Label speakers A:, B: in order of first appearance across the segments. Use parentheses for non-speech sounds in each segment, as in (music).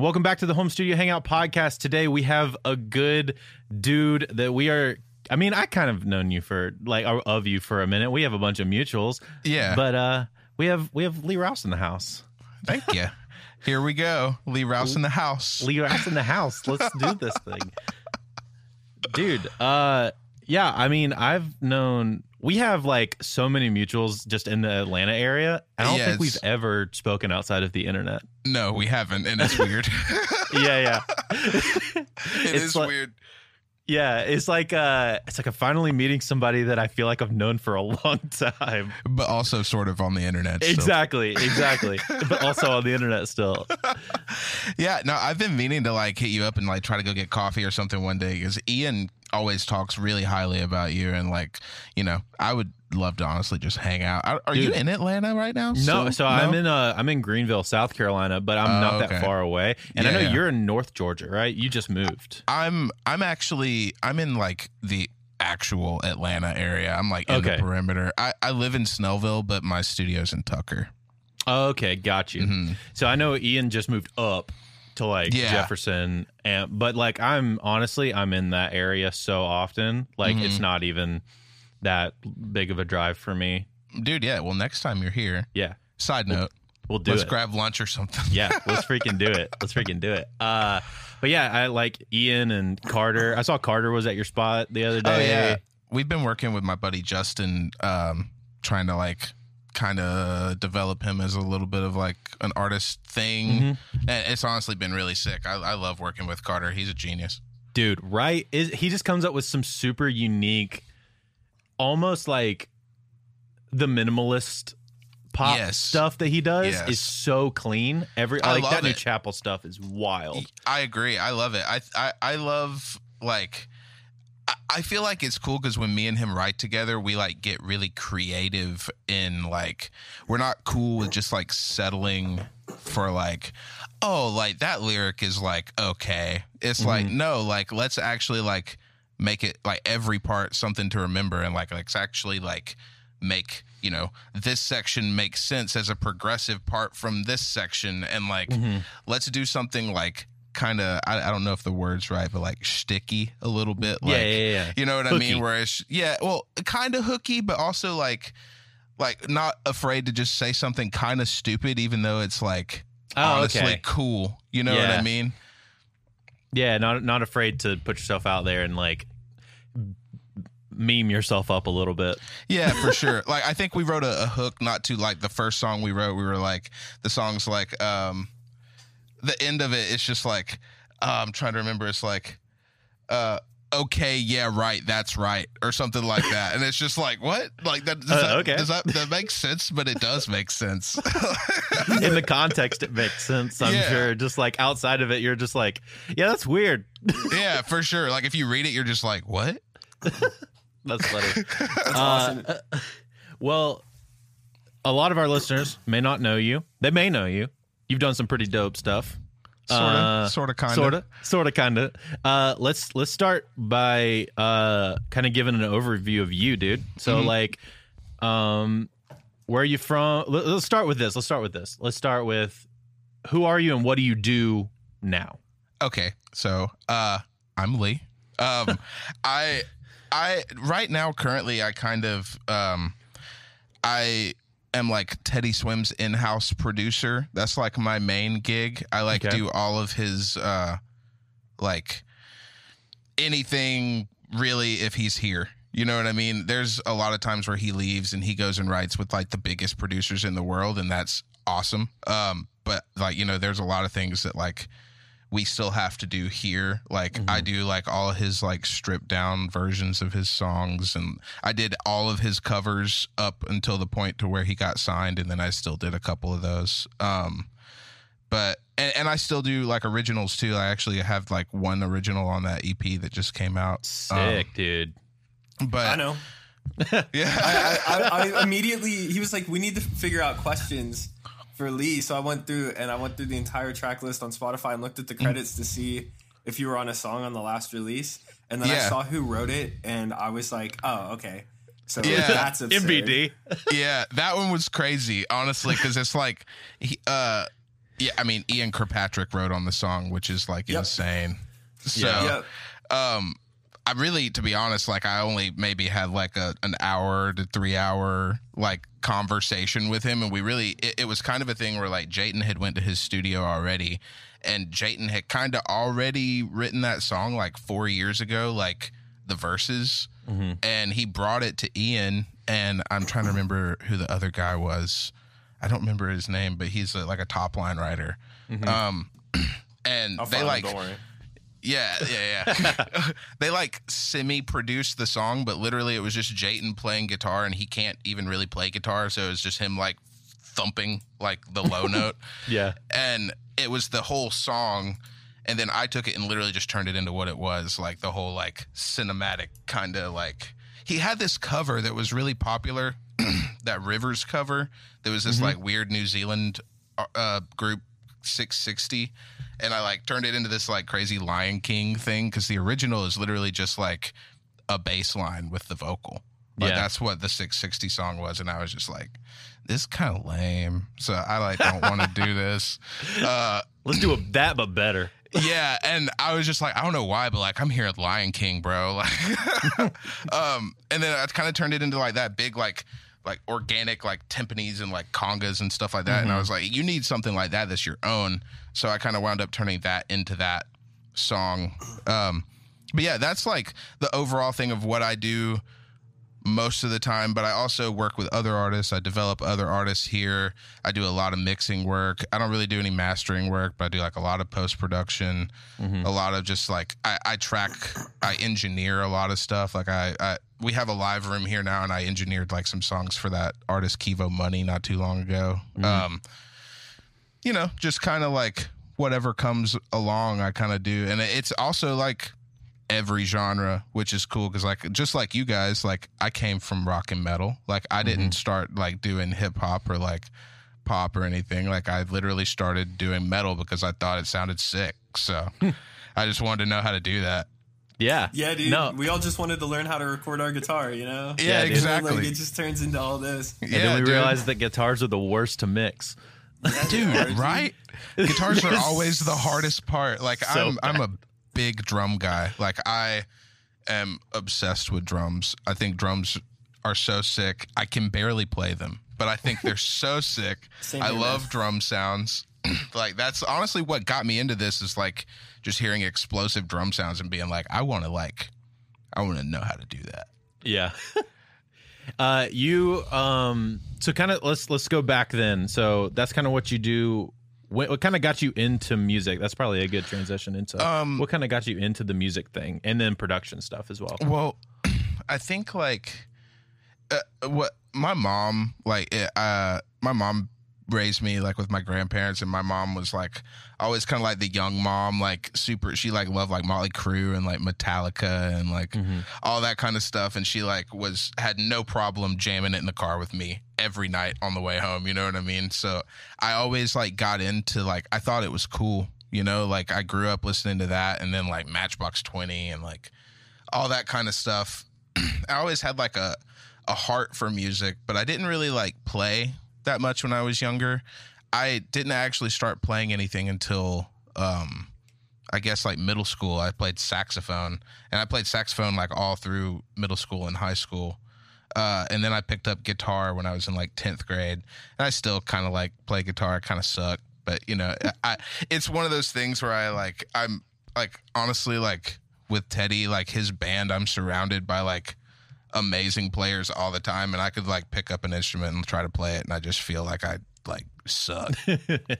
A: Welcome back to the Home Studio Hangout podcast. Today we have a good dude that we are. I mean, I kind of known you for like of you for a minute. We have a bunch of mutuals.
B: Yeah.
A: but uh, we have we have Lee Rouse in the house.
B: Thank you. Here we go. Lee Rouse in the house.
A: Lee Rouse in the house. Let's do this thing, dude. Uh, yeah. I mean, I've known we have like so many mutuals just in the Atlanta area. I don't
B: Yeah,
A: think we've ever spoken outside of the internet.
B: No, we haven't, and it's weird. (laughs)
A: Yeah, yeah. (laughs)
B: It
A: It's
B: is
A: like-
B: weird.
A: Yeah, it's like uh it's like I'm finally meeting somebody that I feel like I've known for a (laughs) long time.
B: But also sort of on the internet. still.
A: Exactly, (laughs) exactly. but also on the internet still. (laughs)
B: Yeah, no, I've been meaning to like hit you up and like try to go get coffee or something one day because Ian always talks really highly about you and like you know I would love to honestly just hang out. Are, are you in Atlanta right now?
A: No,
B: still?
A: so I'm in uh I'm in Greenville, South Carolina, but I'm
B: Oh,
A: not that far away. And I know
B: yeah.
A: you're in North Georgia, right? You just moved.
B: I'm I'm actually I'm in like the actual Atlanta area. I'm like in
A: Okay.
B: the perimeter. I, I live in Snellville, but my studio's in Tucker.
A: Okay, got you.
B: Mhm.
A: So I know Ian just moved up to like
B: Yeah.
A: Jefferson and but like I'm honestly I'm in that area so often. Like it's
B: Mhm.
A: not even that big of a drive for me.
B: Dude, yeah. Well, next time you're here,
A: Yeah.
B: side note,
A: We'll do
B: let's
A: it.
B: grab lunch or something.
A: yeah, (laughs) let's freaking do it. Let's freaking do it. Uh, but yeah, I like Ian and Carter. I saw Carter was at your spot the other day.
B: Oh yeah, we've been working with my buddy Justin, um, trying to like kind of develop him as a little bit of like an artist thing.
A: Mhm.
B: And it's honestly been really sick. I, I love working with Carter. He's a genius.
A: dude. Right? Is he just comes up with some super unique, almost like the minimalist pop
B: Yes.
A: stuff that he does
B: Yes.
A: is so clean. Every
B: I
A: like that
B: love
A: new. Chapel stuff is wild.
B: I agree. I love it. I I, I love like. I- I feel like it's cool because when me and him write together, we like get really creative in like we're not cool with just like settling for like oh like that lyric is like okay. It's like mm-hmm. no like let's actually like make it like every part something to remember and like let's actually like make you know this section makes sense as a progressive part from this section and like mm-hmm. let's do something like kind of I, I don't know if the word's right but like sticky a little bit
A: Yeah,
B: like
A: yeah, yeah, yeah.
B: you know what I mean? Where it's yeah well kind of hooky but also like like not afraid to just say something kind of stupid even though it's like
A: Oh,
B: honestly
A: okay.
B: cool you know what I mean
A: Yeah, not not afraid to put yourself out there and like meme yourself up a little bit.
B: Yeah, for (laughs) sure. Like I think we wrote a, a hook not to like the first song we wrote. We were like the song's like um the end of it. It's just like uh, I'm trying to remember. It's like uh okay, yeah, right, that's right, or something like that. And it's just like what? Like that? Does,
A: Uh,
B: that,
A: okay.
B: does that that makes sense? But it does make sense. (laughs)
A: in the context it makes sense i'm
B: Yeah.
A: sure just like outside of it you're just like yeah that's weird (laughs)
B: yeah, for sure. Like if you read it, you're just like what? (laughs)
A: that's funny
C: That's
A: Uh,
C: awesome.
A: well a lot of our listeners may not know you they may know you you've done some pretty dope stuff
B: Sort of,
A: Uh,
B: sort of, kind of,
A: sort of sort of kind of uh let's let's start by uh kind of giving an overview of you dude. So
B: Mhm.
A: like um where are you from? Let- let's start with this. Let's start with this. Let's start with who are you and what do you do now?
B: Okay, so uh I'm Lee. Um (laughs) I I right now currently I kind of um I am like Teddy Swim's in-house producer. That's like my main gig. I like
A: Okay.
B: do all of his uh like anything really if he's here. You know what I mean? There's a lot of times where he leaves and he goes and writes with like the biggest producers in the world and that's awesome. Um but like you know there's a lot of things that like we still have to do here. Like I do like all of his like stripped down versions of his songs and I did all of his covers up until the point to where he got signed and then I still did a couple of those. Um but and, and I still do like originals too. I actually have like one original on that EP that just came out.
A: Sick, dude.
B: Um, but
C: I know. (laughs)
B: yeah,
C: I, I, I immediately he was like, "We need to figure out questions for Lee." So I went through and I went through the entire track list on Spotify and looked at the
B: Mm.
C: credits to see if you were on a song on the last release. And then I saw who wrote it, and I was like, "Oh, okay." So
B: Yeah. (laughs)
C: that's (laughs) absurd.
A: MBD.
B: yeah, that one was crazy, honestly, because it's like, he, uh, yeah, I mean, Ian Kirkpatrick wrote on the song, which is like
C: Yep.
B: insane. So,
A: Yeah.
C: Yep.
B: um, I really, to be honest, like I only maybe had like a an hour to three hour like conversation with him, and we really, it, it was kind of a thing where like Jaten had went to his studio already, and Jaten had kind of already written that song like four years ago, like the verses and he brought it to Ian and I'm trying to remember who the other guy was. I don't remember his name, but he's a, like a top line writer. Um (clears throat) and
C: I'll
B: they
C: find him,
B: like
C: don't worry.
B: Yeah, yeah, yeah. (laughs) (laughs) they like semi produced the song, but literally it was just Jaten playing guitar and he can't even really play guitar, so it was just him like thumping like the low (laughs) note
A: Yeah.
B: and it was the whole song and then i took it and literally just turned it into what it was like the whole like cinematic kind of like he had this cover that was really popular (clears throat) that rivers cover there was this like weird new zealand uh, group Six60 and i like turned it into this like crazy lion king thing because the original is literally just like a bass line with the vocal. Like
A: Yeah.
B: that's what the Six60 song was and i was just like this kind of lame. So i like don't want to do (laughs) this. Uh
A: Let's do a, that, but better.
B: yeah and i was just like i don't know why but like i'm here at lion king bro. (laughs) Like um and then i kind of turned it into like that big like like organic like timpanis and like congas and stuff like that and i was like you need something like that that's your own so i kind of wound up turning that into that song um but yeah that's like the overall thing of what i do most of the time, but I also work with other artists. I develop other artists here. I do a lot of mixing work. I don't really do any mastering work, but I do like a lot of post production, a lot of just like I, I track, I engineer a lot of stuff. Like I, I, we have a live room here now, and I engineered like some songs for that artist Kivo Money not too long ago. Um, you know, just kind of like whatever comes along, I kind of do, and it's also like every genre, which is cool because like just like you guys, like I came from rock and metal. Like I didn't mm-hmm. start like doing hip hop or like pop or anything. Like I literally started doing metal because I thought it sounded sick. So hmm. I just wanted to know how to do that.
A: Yeah.
C: Yeah, dude.
A: No.
C: We all just wanted to learn how to record our guitar, you know?
B: Yeah,
A: dude.
C: And then,
B: exactly.
C: Like, it just turns into all this.
A: And
B: yeah,
A: then we
B: dude.
A: realized that guitars are the worst to mix.
B: Dude, right? Guitars are always the hardest part. Like
A: So
B: I'm I'm a big drum guy. Like I am obsessed with drums. I think drums are so sick. I can barely play them, but I think they're (laughs) so sick.
C: Same
B: I
C: here,
B: love drum sounds. (clears throat) like that's honestly what got me into this is like just hearing explosive drum sounds and being like I want to like I want to know how to do that.
A: Yeah. (laughs) uh you um so kind of let's let's go back then. So that's kind of what you do what, what kind of got you into music? That's probably a good transition into
B: Um,
A: what kind of got you into the music thing and then production stuff as well.
B: Well, (clears throat) I think like uh, what my mom like uh my mom raised me like with my grandparents and my mom was like always kind of like the young mom like super she like loved like Mötley Crüe and like Metallica and like mm-hmm. all that kind of stuff and she like was had no problem jamming it in the car with me every night on the way home you know what I mean? So I always like got into like I thought it was cool you know? Like I grew up listening to that and then like Matchbox 20 and like all that kind of stuff. (clears throat) I always had like a a heart for music, but I didn't really like play that much when I was younger. I didn't actually start playing anything until um I guess like middle school. I played saxophone and I played saxophone like all through middle school and high school. Uh, and then I picked up guitar when I was in like 10th grade. And I still kind of like play guitar. I kind of suck, but you know, I, it's one of those things where I like, I'm like, honestly, like with Teddy, like his band, I'm surrounded by like amazing players all the time. And I could like pick up an instrument and try to play it. And I just feel like I like suck.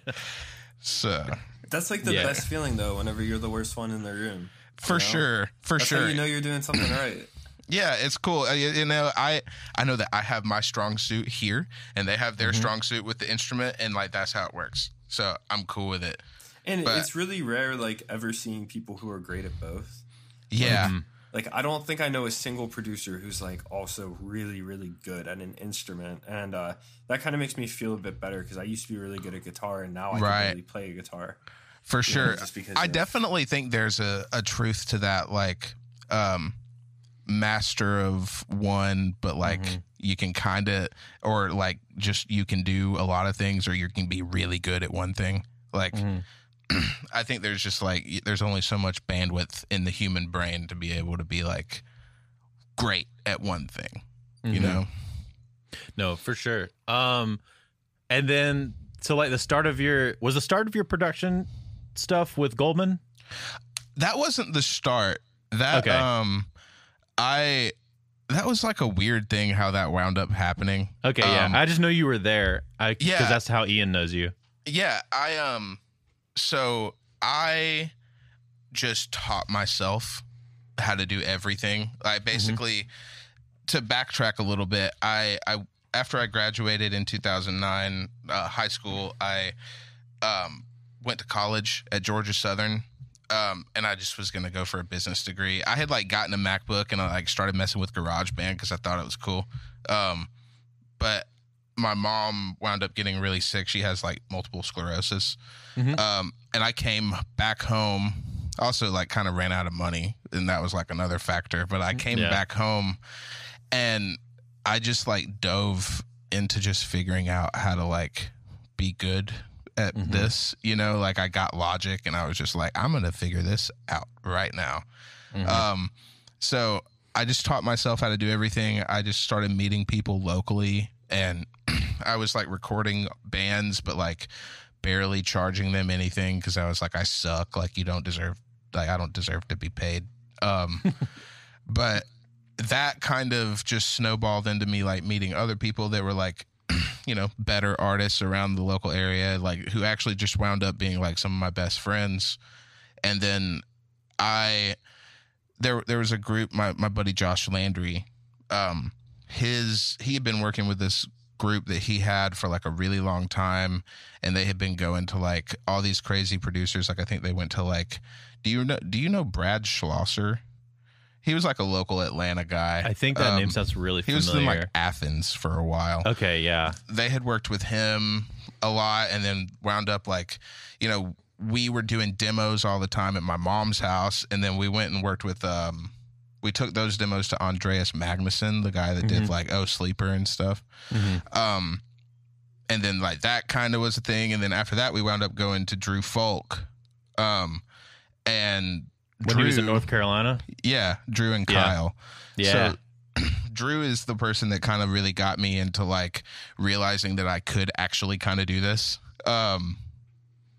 B: (laughs) so
C: That's like the
A: Yeah.
C: best feeling, though, whenever you're the worst one in the room.
B: for
C: know?
B: sure, for
C: That's
B: sure.
C: how you know you're doing something right.
B: Yeah, it's cool. Uh, You, you know, I I know that I have my strong suit here, and they have their strong suit with the instrument, and like that's how it works. So I'm cool with it.
C: And
B: But-
C: it's really rare, like ever seeing people who are great at both.
B: Yeah.
A: Mhm.
C: Like I don't think I know a single producer who's like also really, really good at an instrument, and uh, that kind of makes me feel a bit better because I used to be really good at guitar, and now I
B: Right.
C: can really play a guitar.
B: For sure.
C: just because
B: I definitely think there's a, a truth to that, like um master of one, but like
A: Mm-hmm.
B: you can kind of or like just you can do a lot of things or you can be really good at one thing. Like
A: Mhm. (clears throat)
B: I think there's just like there's only so much bandwidth in the human brain to be able to be like great at one thing, you
A: Mhm.
B: know.
A: No, for sure. Um, and then so like the start of your was the start of your production stuff with Goldman.
B: that wasn't the start. That
A: Okay.
B: um I that was like a weird thing how that wound up happening.
A: Okay,
B: Um,
A: yeah. I just know you were there. I because that's how Ian knows you.
B: Yeah, I um so I just taught myself how to do everything. I basically to backtrack a little bit, I I after I graduated in 2009 uh, high school, I um went to college at Georgia Southern. Um, and I just was gonna go for a business degree. I had like gotten a MacBook and I like started messing with GarageBand because I thought it was cool. Um, but my mom wound up getting really sick. She has like multiple sclerosis.
A: Mhm.
B: Um, and I came back home. Also, like, kind of ran out of money, and that was like another factor. But I came
A: Yeah.
B: back home, and I just like dove into just figuring out how to like be good at
A: Mhm.
B: this. You know, like I got logic, and I was just like, I'm gonna figure this out right now.
A: Mhm.
B: Um, so I just taught myself how to do everything. I just started meeting people locally, and (clears throat) I was like recording bands, but like barely charging them anything because I was like, I suck. Like you don't deserve. Like I don't deserve to be paid. Um, (laughs) but that kind of just snowballed into me like meeting other people that were like (clears throat) you know better artists around the local area like who actually just wound up being like some of my best friends and then i there there was a group my my buddy Josh Landry um his he had been working with this group that he had for like a really long time and they had been going to like all these crazy producers like I think they went to like do you know do you know Brad Schlosser he was like a local Atlanta guy
A: I think that
B: Um,
A: name sounds really funny.
B: he was in like Athens for a while
A: okay, yeah.
B: they had worked with him a lot and then wound up like you know we were doing demos all the time at my mom's house and then we went and worked with um we took those demos to Andreas Magnusson the guy that did
A: Mhm.
B: like oh sleeper and stuff
A: Mhm.
B: um and then like that kind of was a thing and then after that we wound up going to Drew Fulk um and
A: When he was in North Carolina.
B: yeah Drew and
A: Yeah.
B: Kyle
A: Yeah.
B: so (clears throat) Drew is the person that kind of really got me into like realizing that I could actually kind of do this um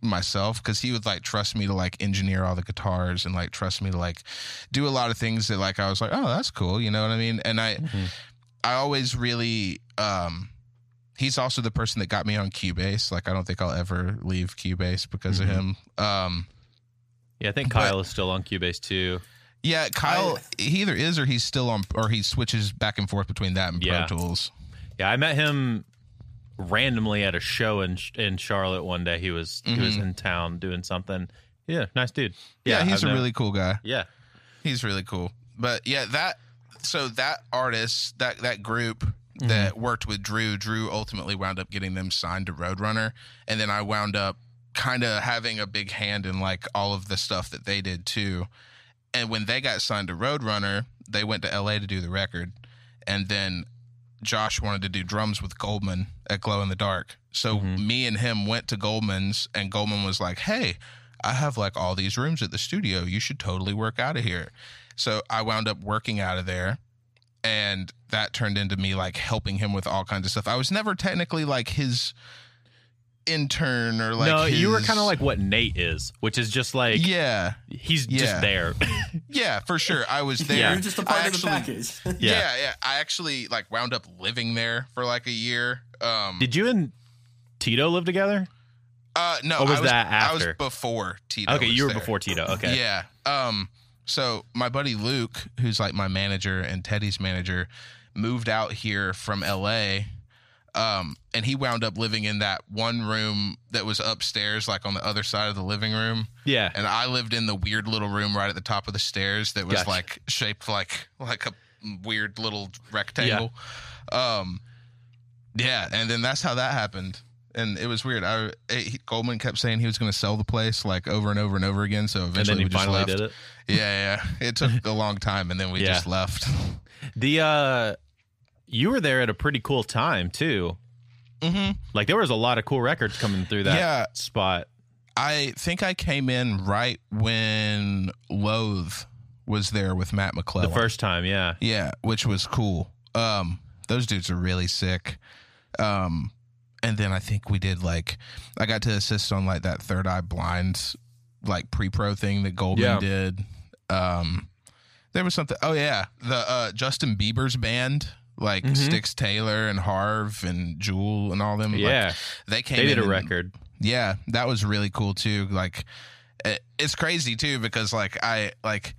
B: myself because he would like trust me to like engineer all the guitars and like trust me to like do a lot of things that like I was like oh that's cool you know what I mean and I
A: Mhm.
B: I always really um he's also the person that got me on Cubase like I don't think I'll ever leave Cubase because
A: Mhm.
B: of him um
A: yeah, I think
B: but-
A: Kyle is still on Cubase too.
B: yeah Kyle he either is or he's still on or he switches back and forth between that and
A: Yeah.
B: Pro Tools
A: Yeah, I met him randomly at a show in in Charlotte one day. He was he was
B: Mhm.
A: in town doing something. Yeah, nice dude.
B: Yeah, he's
A: I've
B: a
A: known-
B: really cool guy.
A: yeah.
B: He's really cool. But yeah, that so that artist, that that group
A: Mm-hmm.
B: that worked with Drew, Drew ultimately wound up getting them signed to Roadrunner, and then I wound up kind of having a big hand in like all of the stuff that they did too. And when they got signed to Roadrunner, they went to LA to do the record, and then Josh wanted to do drums with Goldman at Glow in the Dark. So
A: Mhm.
B: me and him went to Goldman's, and Goldman was like, "Hey, I have like all these rooms at the studio. You should totally work out of here." So I wound up working out of there, and that turned into me like helping him with all kinds of stuff. I was never technically like his intern or like
A: no, you were kind of like what Nate is, which is just like
B: yeah,
A: he's
B: Yeah.
A: just there. (laughs) (laughs)
B: yeah, for sure. I was there.
A: Yeah.
C: You're just a part
B: I
C: of the
B: actually-
C: package. (laughs)
A: Yeah.
B: Yeah. yeah, I actually like wound up living there for like a year. Um,
A: Did you and Tito live together?
B: uh, no,
A: or was
B: I was,
A: that after
B: I was before Tito.
A: okay, you were
B: there.
A: before Tito. Okay.
B: Yeah. Um. So my buddy Luke, who's like my manager and Teddy's manager, moved out here from L.A. Um, and he wound up living in that one room that was upstairs, like on the other side of the living room.
A: Yeah.
B: And I lived in the weird little room right at the top of the stairs that was
A: Gotcha.
B: like shaped like like a weird little rectangle. Um, yeah, and then that's how that happened. And it was weird. I he, Goldman kept saying he was going to sell the place like over and over and over again. So eventually we just
A: finally
B: left.
A: did it.
B: Yeah, yeah. It took a long time, and then we (laughs)
A: Yeah.
B: just left.
A: The uh you were there at a pretty cool time too.
B: hmm
A: Like there was a lot of cool records coming through that
B: Yeah.
A: spot.
B: I think I came in right when Loathe was there with Matt McClellan.
A: The first time, yeah.
B: Yeah, which was cool. Um, those dudes are really sick. Um, and then I think we did like I got to assist on like that Third Eye Blind like pre-pro thing that Goldman
A: Yeah.
B: did. Um, there was something. Oh yeah, the uh, Justin Bieber's band. Like
A: Mhm.
B: Stix Taylor and Harv and Jules and all them. like,
A: Yeah.
B: they came.
A: They did a
B: and-
A: record.
B: yeah, that was really cool too. Like, it, it's crazy too because like I like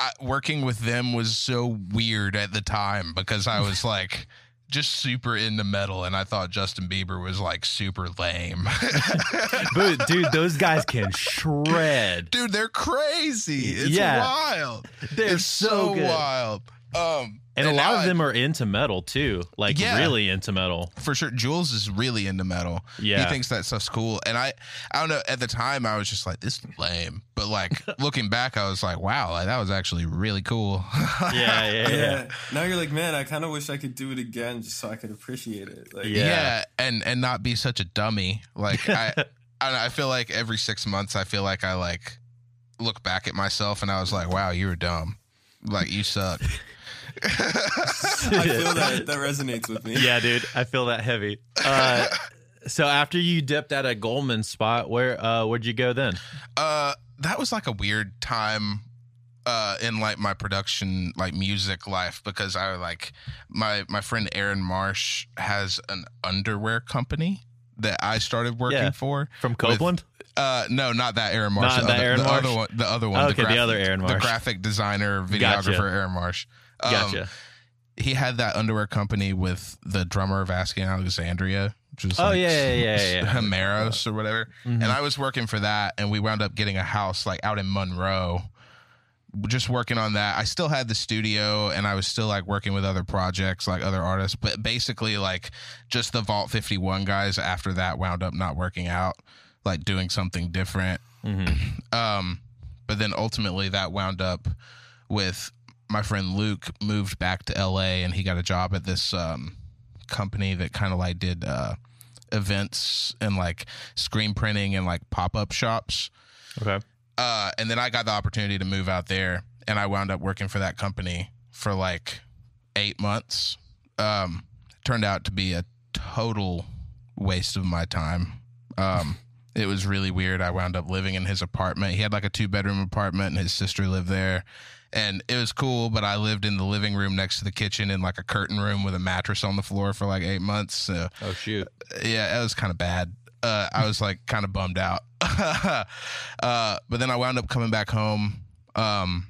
B: I, working with them was so weird at the time because I was (laughs) like just super into metal and I thought Justin Bieber was like super lame. (laughs) (laughs)
A: But dude, those guys can shred.
B: Dude, they're crazy. It's
A: Yeah.
B: wild.
A: They're
B: it's
A: so
B: so, wild. Um,
A: And a lot of
B: I-
A: them are into metal too. Like
B: Yeah.
A: really into metal.
B: for sure jules is really into metal
A: Yeah.
B: he thinks that stuff's cool and i i don't know at the time i was just like this is lame but like (laughs) looking back i was like wow like, that was actually really cool
A: Yeah, yeah, (laughs) yeah.
C: Yeah. Now you're like, man, I kind of wish I could do it again just so I could appreciate it. Like,
A: Yeah.
B: yeah. and and not be such a dummy like i (laughs) I, I feel like every six months i feel like i like look back at myself and i was like wow you were dumb like you suck
C: I feel that that resonates with me.
A: Yeah, dude, I feel that heavy. Uh, so after you dipped at a Goldman spot, where uh, where'd you go then?
B: Uh, that was like a weird time uh in like my production like music life because I like my my friend Aaron Marsh has an underwear company that I started working
A: Yeah.
B: for.
A: From Copeland?
B: Uh no, not that Aaron Marsh.
A: Not
B: the
A: that
B: other,
A: Aaron
B: the
A: Marsh?
B: other one, the other one.
A: Okay, the other Aaron Marsh.
B: The graphic designer, videographer
A: Gotcha.
B: Aaron Marsh. Um,
A: Gotcha.
B: He had that underwear company with the drummer of Asking Alexandria, which was
A: Oh,
B: like
A: yeah, yeah, yeah, yeah, (laughs)
B: or whatever.
A: Mhm.
B: And I was working for that, and we wound up getting a house like out in Monroe. Just working on that. I still had the studio, and I was still like working with other projects, like other artists. But basically, like just the Vault Fifty One guys. After that, wound up not working out, like doing something different.
A: Mhm. (clears throat)
B: Um, but then ultimately, that wound up with my friend Luke moved back to LA, and he got a job at this um company that kind of like did uh events and like screen printing and like pop-up shops.
A: Okay.
B: uh and then i got the opportunity to move out there and i wound up working for that company for like eight months. Um turned out to be a total waste of my time. Um it was really weird. I wound up living in his apartment. He had like a two bedroom apartment and his sister lived there and it was cool but i lived in the living room next to the kitchen in like a curtain room with a mattress on the floor for like eight months so
A: Oh shoot.
B: yeah, it was kind of bad. Uh, I was like kind of bummed out. (laughs) uh, but then I wound up coming back home. Um,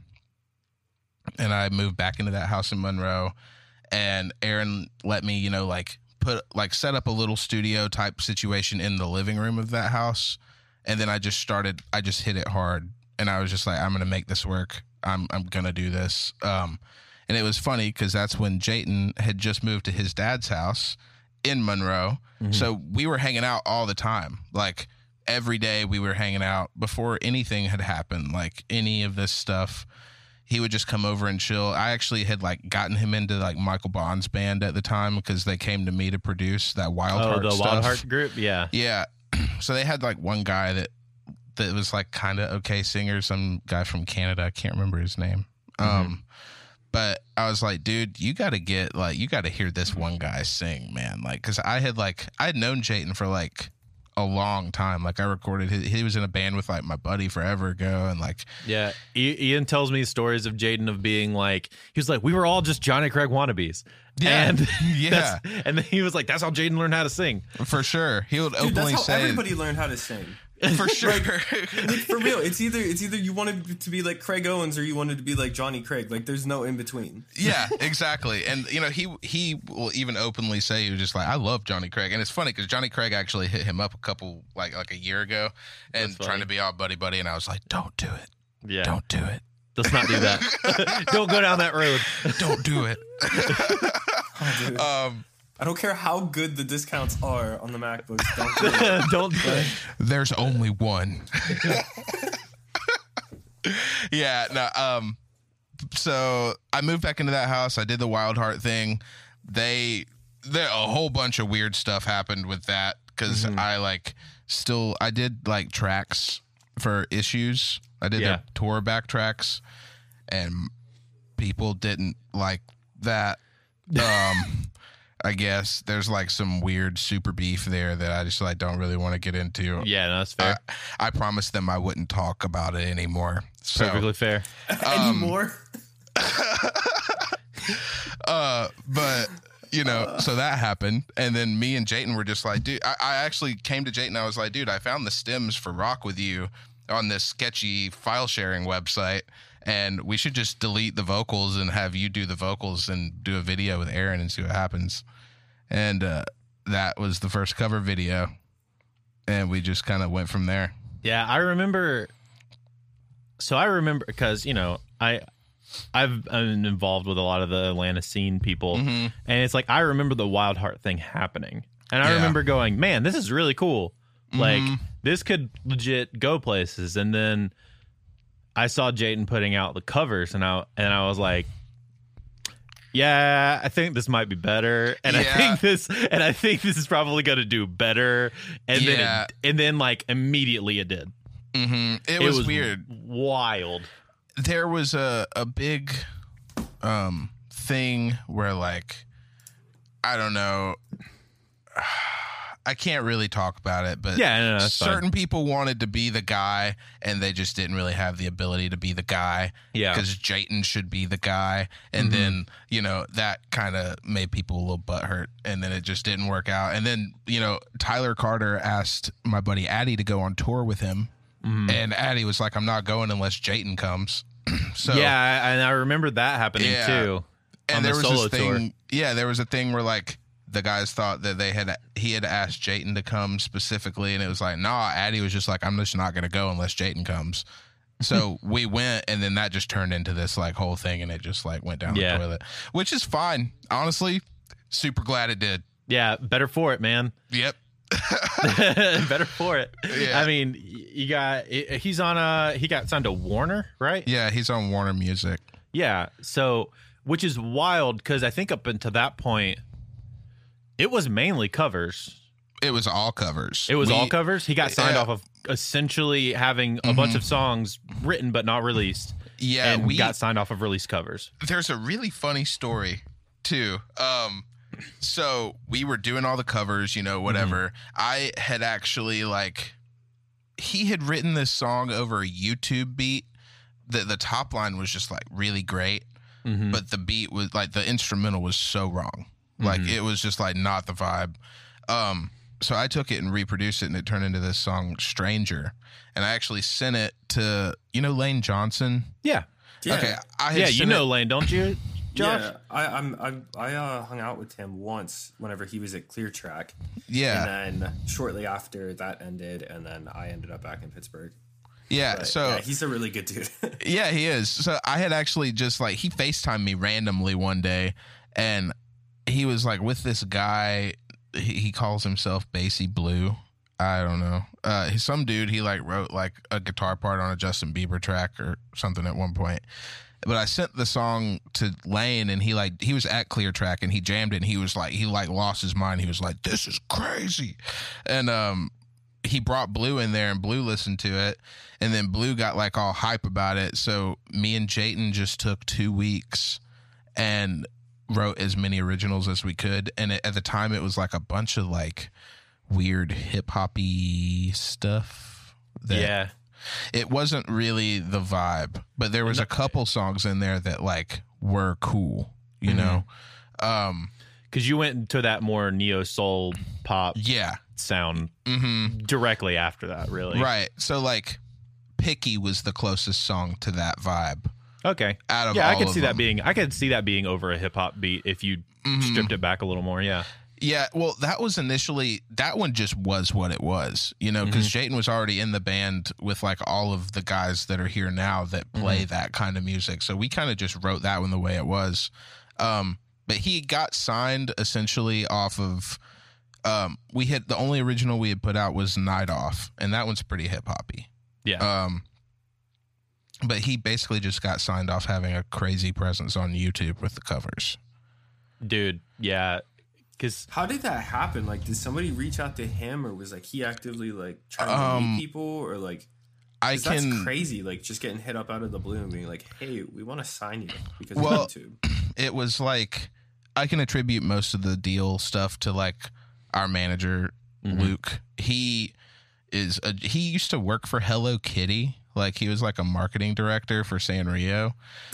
B: and I moved back into that house in Monroe. And Aaron let me, you know, like put like set up a little studio type situation in the living room of that house. And then I just started. I just hit it hard, and I was just like, I'm gonna make this work. I'm I'm gonna do this. Um, and it was funny because that's when Jaten had just moved to his dad's house in Monroe.
A: Mhm.
B: So we were hanging out all the time. Like every day we were hanging out before anything had happened, like any of this stuff. He would just come over and chill. I actually had like gotten him into like Michael Bond's band at the time because they came to me to produce that Wild
A: Oh,
B: Heart
A: the
B: stuff.
A: Wild Heart group? Yeah.
B: Yeah. (clears throat) So they had like one guy that that was like kind of okay singer, some guy from Canada. I can't remember his name. Um but I was like, dude, you got to get like you got to hear this one guy sing, man. Like cuz I had like I had known Jaten for like a long time. Like I recorded his, he was in a band with like my buddy forever ago and like
A: Yeah. Ian tells me stories of Jaten of being like, he was like, we were all just Johnny Craig wannabes.
B: Yeah.
A: And (laughs)
B: Yeah.
A: And then he was like, that's how Jaten learned how to sing.
B: for sure. He would
C: Dude,
B: openly
C: that's how
B: say
C: everybody learned how to sing.
B: For (laughs) sure.
C: Like, for real, it's either it's either you wanted to be like Craig Owens or you wanted to be like Johnny Craig. Like there's no in between.
B: yeah, (laughs) exactly. And you know, he he will even openly say he was just like, I love Johnny Craig, and it's funny because Johnny Craig actually hit him up a couple like like a year ago, and trying to be all buddy buddy, and I was like, don't do it,
A: Yeah.
B: don't do it,
A: Let's not do that. (laughs) Don't go down that road.
B: don't do it.
C: Oh, dude.
B: um,
C: I don't care how good the discounts are on the MacBooks. Don't (laughs) do it.
A: Don't do it.
B: there's only one. (laughs) yeah, no. Um, so I moved back into that house. I did the Wild Heart thing. They, there a whole bunch of weird stuff happened with that because I like still I did like tracks for issues. I did
A: Yeah.
B: their tour backtracks, and people didn't like that. (laughs) Um. I guess there's like some weird super beef there that I just like don't really want to get into.
A: Yeah, no, that's fair.
B: I, I promised them I wouldn't talk about it anymore. So,
A: Perfectly fair. (laughs)
C: Anymore. (laughs)
B: uh, but you know, so that happened, and then me and Jaten were just like, dude. I, I actually came to Jaten. I was like, dude, I found the stems for Rock with you on this sketchy file sharing website, and we should just delete the vocals and have you do the vocals and do a video with Aaron and see what happens. And uh, that was the first cover video, and we just kind of went from there.
A: Yeah, I remember. So I remember because you know I, I've been involved with a lot of the Atlanta scene people, and it's like I remember the Wild Heart thing happening, and I
B: Yeah.
A: remember going, "Man, this is really cool. Like
B: Mhm.
A: this could legit go places." And then I saw Jaten putting out the covers, and I and I was like. Yeah, I think this might be better, and I think this, and I think this is probably going to do better, and
B: Yeah.
A: then, it, and then like immediately it did.
B: hmm It, was weird.
A: wild.
B: there was a a big um thing where like I don't know I can't really talk about it, but
A: Yeah, no, no, that's fine.
B: certain people wanted to be the guy and they just didn't really have the ability to be the guy.
A: Yeah.
B: Because Jaten should be the guy. And
A: Mm-hmm.
B: then, you know, that kind of made people a little butthurt. And then it just didn't work out. And then, you know, Tyler Carter asked my buddy Addy to go on tour with him.
A: Mm-hmm.
B: And Addy was like, I'm not going unless Jaten comes. (clears throat) so
A: yeah, and I remember that happening
B: Yeah.
A: too.
B: and there
A: the
B: was this thing.
A: tour.
B: Yeah, there was a thing where like the guys thought that they had he had asked Jaten to come specifically, and it was like, nah. Addy was just like, I'm just not gonna go unless Jaten comes. So (laughs) we went, and then that just turned into this like whole thing, and it just like went down
A: Yeah.
B: the toilet, which is fine. Honestly, super glad it did.
A: Yeah, better for it, man.
B: Yep. (laughs) (laughs)
A: better for it.
B: Yeah.
A: I mean, you got he's on a he got signed to Warner, right?
B: Yeah, he's on Warner Music.
A: Yeah. So, which is wild because I think up until that point, it was mainly covers.
B: It was all covers.
A: It was
B: We-
A: all covers. He got signed
B: Yeah.
A: off of essentially having a bunch of songs written but not released,
B: Yeah,
A: and
B: we
A: got signed off of released covers.
B: there's a really funny story too. Um, so we were doing all the covers, you know, whatever. I had actually like he had written this song over a YouTube beat. The the top line was just like really great,
A: Mhm.
B: but the beat was like the instrumental was so wrong. Like it was just like not the vibe. Um, so I took it and reproduced it, and it turned into this song "Stranger." And I actually sent it to you know Lane Johnson.
A: Yeah.
C: Yeah.
B: Okay, I had
A: Yeah, you know
B: it-
A: Lane, don't you, Josh?
C: Yeah, I, I'm, I'm I uh, hung out with him once whenever he was at Clear Track,
B: yeah,
C: and then shortly after that ended, and then I ended up back in Pittsburgh.
B: yeah.
C: But,
B: so
C: yeah, he's a really good dude. (laughs)
B: Yeah, he is. So I had actually just like he FaceTimed me randomly one day and he was like with this guy he, he calls himself Basie Blue. I don't know. Uh some dude he like wrote like a guitar part on a Justin Bieber track or something at one point. But I sent the song to Lane and he like he was at Clear Track and he jammed it and he was like he like lost his mind. He was like, This is crazy. And um he brought Blue in there and Blue listened to it. And then Blue got like all hype about it. So me and Jaten just took two weeks and wrote as many originals as we could. And it, at the time, it was like a bunch of like weird hip hoppy stuff. That
A: yeah.
B: It wasn't really the vibe, but there was a couple songs in there that like were cool, you know? Um,
A: because you went to that more neo soul pop
B: Yeah.
A: sound
B: hmm
A: directly after that. Really,
B: Right. So like, "Picky" was the closest song to that vibe
A: Okay.
B: out of
A: Yeah, I could see that being. I could see that being over a hip hop beat if you
B: Mhm.
A: stripped it back a little more. Yeah.
B: Yeah, well, that was initially that one just was what it was, you know, because
A: Mm-hmm.
B: Jaten was already in the band with like all of the guys that are here now that play
A: Mm-hmm.
B: that kind of music. So we kind of just wrote that one the way it was. Um, but he got signed essentially off of. Um, we had the only original we had put out was Night Off, and that one's pretty hip hoppy.
A: Yeah.
B: Um, but he basically just got signed off having a crazy presence on YouTube with the covers.
A: Dude. Yeah. Because
C: How did that happen? Like, did somebody reach out to him, or was like he actively like trying to
B: Um,
C: meet people, or like?
B: I
C: 'cause
B: can
C: that's crazy. Like, just getting hit up out of the blue and being like, "Hey, we want to sign you because
B: Well,
C: of YouTube." (clears throat)
B: it was like I can attribute most of the deal stuff to like our manager
A: Mhm.
B: Luke. He is a, he used to work for Hello Kitty. Like he was like a marketing director for Sanrio.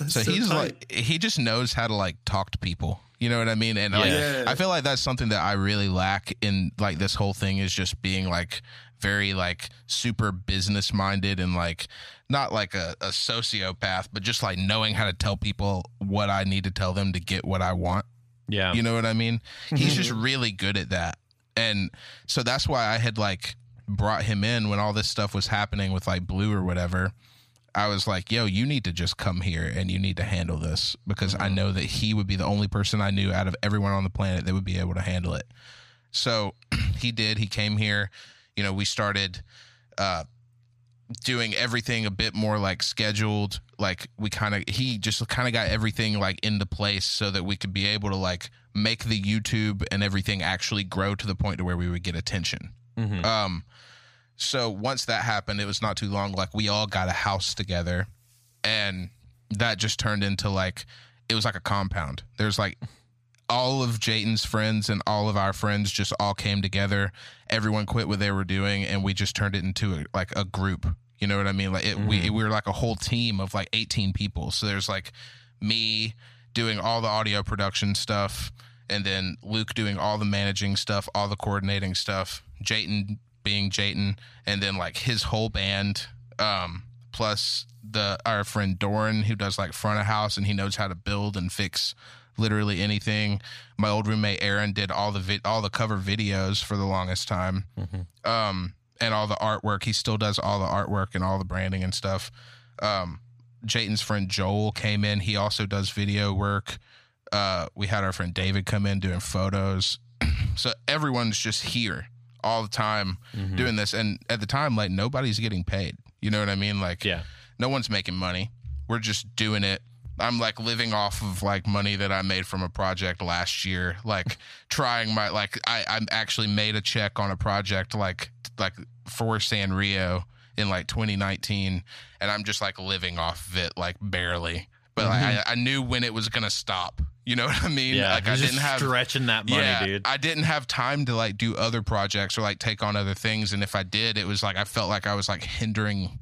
B: So, he's like he just knows how to like talk to people. You know what I mean? And like,
C: Yeah.
B: I feel like that's something that I really lack in like this whole thing is just being like very like super business minded and like not like a, a sociopath, but just like knowing how to tell people what I need to tell them to get what I want.
A: yeah.
B: You know what I mean? He's just mm-hmm. really good at that. And so that's why I had like brought him in when all this stuff was happening with like Blue or whatever. I was like, yo, you need to just come here and you need to handle this because I know that he would be the only person I knew out of everyone on the planet that would be able to handle it. So (clears throat) he did. He came here. You know, we started uh, doing everything a bit more like scheduled. Like we kind of, he just kind of got everything like into place so that we could be able to like make the YouTube and everything actually grow to the point to where we would get attention.
A: Mhm.
B: Um, so once that happened, it was not too long. Like we all got a house together, and that just turned into like it was like a compound. There's like all of Jaten's friends and all of our friends just all came together. Everyone quit what they were doing, and we just turned it into a, like a group. You know what I mean? Like it, we we were like a whole team of like 18 people. So there's like me doing all the audio production stuff, and then Luke doing all the managing stuff, all the coordinating stuff, Jaten being Jaten, and then like his whole band, um, plus the our friend Doran who does like front of house and he knows how to build and fix literally anything. My old roommate Aaron did all the vi- all the cover videos for the longest time, um, and all the artwork. He still does all the artwork and all the branding and stuff. Um, Jaten's friend Joel came in. He also does video work. Uh, we had our friend David come in doing photos. (clears throat) so everyone's just here all the time
A: Mhm.
B: doing this. And at the time, like nobody's getting paid. You know what I mean? Like,
A: Yeah.
B: no one's making money. We're just doing it. I'm like living off of like money that I made from a project last year. Like (laughs) trying my like I I actually made a check on a project like like for Sanrio in like 2019, and I'm just like living off of it like barely. But like, I, I knew when it was gonna stop. You know what I mean?
A: Yeah.
B: like I
A: just
B: didn't have
A: stretching that money,
B: yeah,
A: dude.
B: I didn't have time to like do other projects or like take on other things. And if I did, it was like I felt like I was like hindering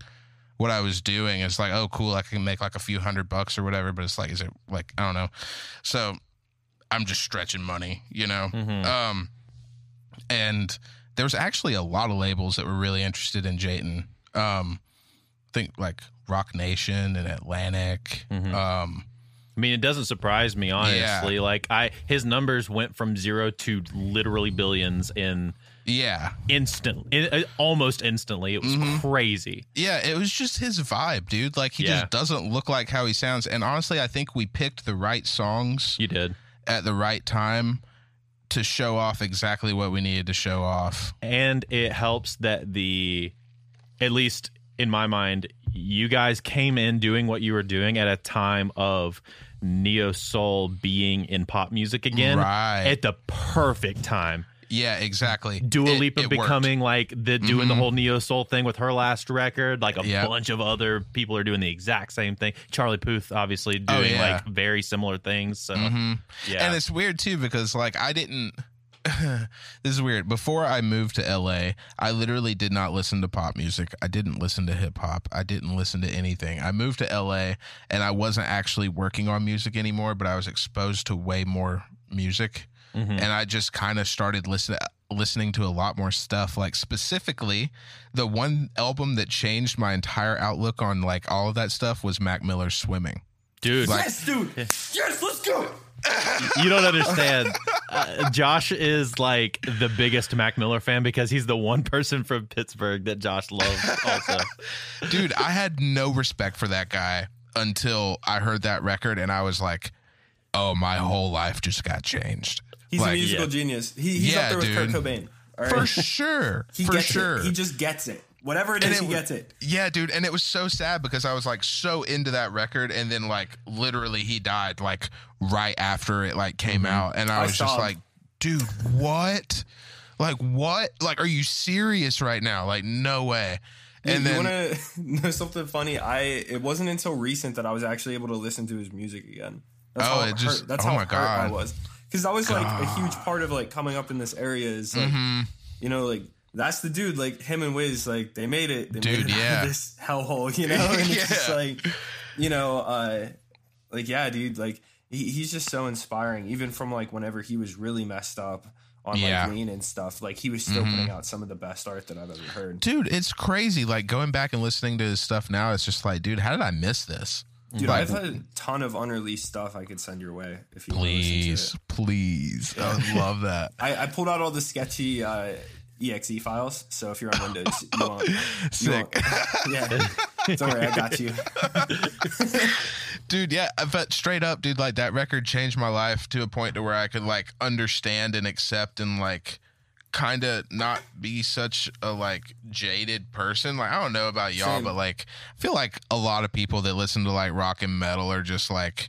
B: what I was doing. It's like, oh, cool, I can make like a few hundred bucks or whatever. But it's like, is it like I don't know. So I'm just stretching money, you know.
A: Mhm.
B: Um, and there was actually a lot of labels that were really interested in Jaten. Um, I think like Roc Nation and Atlantic.
A: Mhm.
B: Um,
A: I mean, it doesn't surprise me honestly. Like I, his numbers went from zero to literally billions in
B: yeah,
A: instant, in, uh, almost instantly. It was
B: Mhm.
A: crazy.
B: Yeah, it was just his vibe, dude. Like he
A: Yeah.
B: just doesn't look like how he sounds. And honestly, I think we picked the right songs
A: You did,
B: at the right time to show off exactly what we needed to show off.
A: and it helps that the, at least in my mind, you guys came in doing what you were doing at a time of neo soul being in pop music again
B: Right.
A: at the perfect time.
B: Yeah, exactly.
A: Dua
B: It-
A: Lipa
B: it worked.
A: becoming like the doing the
B: Mhm.
A: whole neo soul thing with her last record. Like a
B: Yep.
A: bunch of other people are doing the exact same thing. Charlie Puth obviously
B: Oh,
A: doing
B: yeah.
A: like very similar things. So
B: Mhm.
A: yeah,
B: And it's weird too because like I didn't. (laughs) this is weird. Before I moved to LA, I literally did not listen to pop music. I didn't listen to hip hop. I didn't listen to anything. I moved to LA and I wasn't actually working on music anymore, but I was exposed to way more music. Mm-hmm. and I just kind of started listening listening to a lot more stuff. Like specifically, the one album that changed my entire outlook on like all of that stuff was Mac Miller's Swimming.
A: Dude,
C: Yes, dude. Yes, let's go.
A: You don't understand. Uh, Josh is like the biggest Mac Miller fan because he's the one person from Pittsburgh that Josh loves. Also, (laughs)
B: Dude, I had no respect for that guy until I heard that record, and I was like, "Oh, my whole life just got changed."
D: He's
B: Like,
D: a musical
A: yeah.
D: genius. He, he's
B: Yeah,
D: up there with Kurt. Cobain. All right?
B: For sure,
D: he
B: for sure.
D: it. He just gets it. Whatever it is,
B: it
D: he gets it.
B: Yeah, dude, and it was so sad because I was like so into that record, and then like literally he died like right after it like came out, and I,
D: I
B: was just
D: him.
B: like, dude, what? Like what? Like, are you serious right now? Like, no way. And
D: you
B: then,
D: want to (laughs) know something funny? I it wasn't until recent that I was actually able to listen to his music again. That's
B: Oh,
D: how
B: it just-
D: hurt, that's
B: oh
D: how
B: my
D: hurt I was because that was like a huge part of like coming up in this area is like
B: Mm-hmm.
D: you know like that's the dude like him and Wiz like they made it they
B: Dude,
D: made it
B: yeah.
D: this (laughs) hellhole you know and it's just (laughs)
B: Yeah.
D: like you know uh like yeah dude like he, he's just so inspiring even from like whenever he was really messed up on
B: Yeah.
D: like lean and stuff like he was still putting out some of the best art that I've ever heard
B: dude, it's crazy. Like going back and listening to his stuff now, it's just like, dude, how did I miss this?
D: Dude,
B: Like,
D: I've had a ton of unreleased stuff I could send your way if you want to listen
B: please, please, I would love that. (laughs)
D: I, I pulled out all the sketchy uh, exe files, so if you're on Windows, (laughs) you want, you
B: Sick.
D: want yeah. (laughs) Don't worry, I got you. (laughs)
B: dude yeah uh, but straight up dude like that record changed my life to a point to where i could like understand and accept and like kind of not be such a like jaded person like i don't know about y'all
D: Same.
B: but like i feel like a lot of people that listen to like rock and metal are just like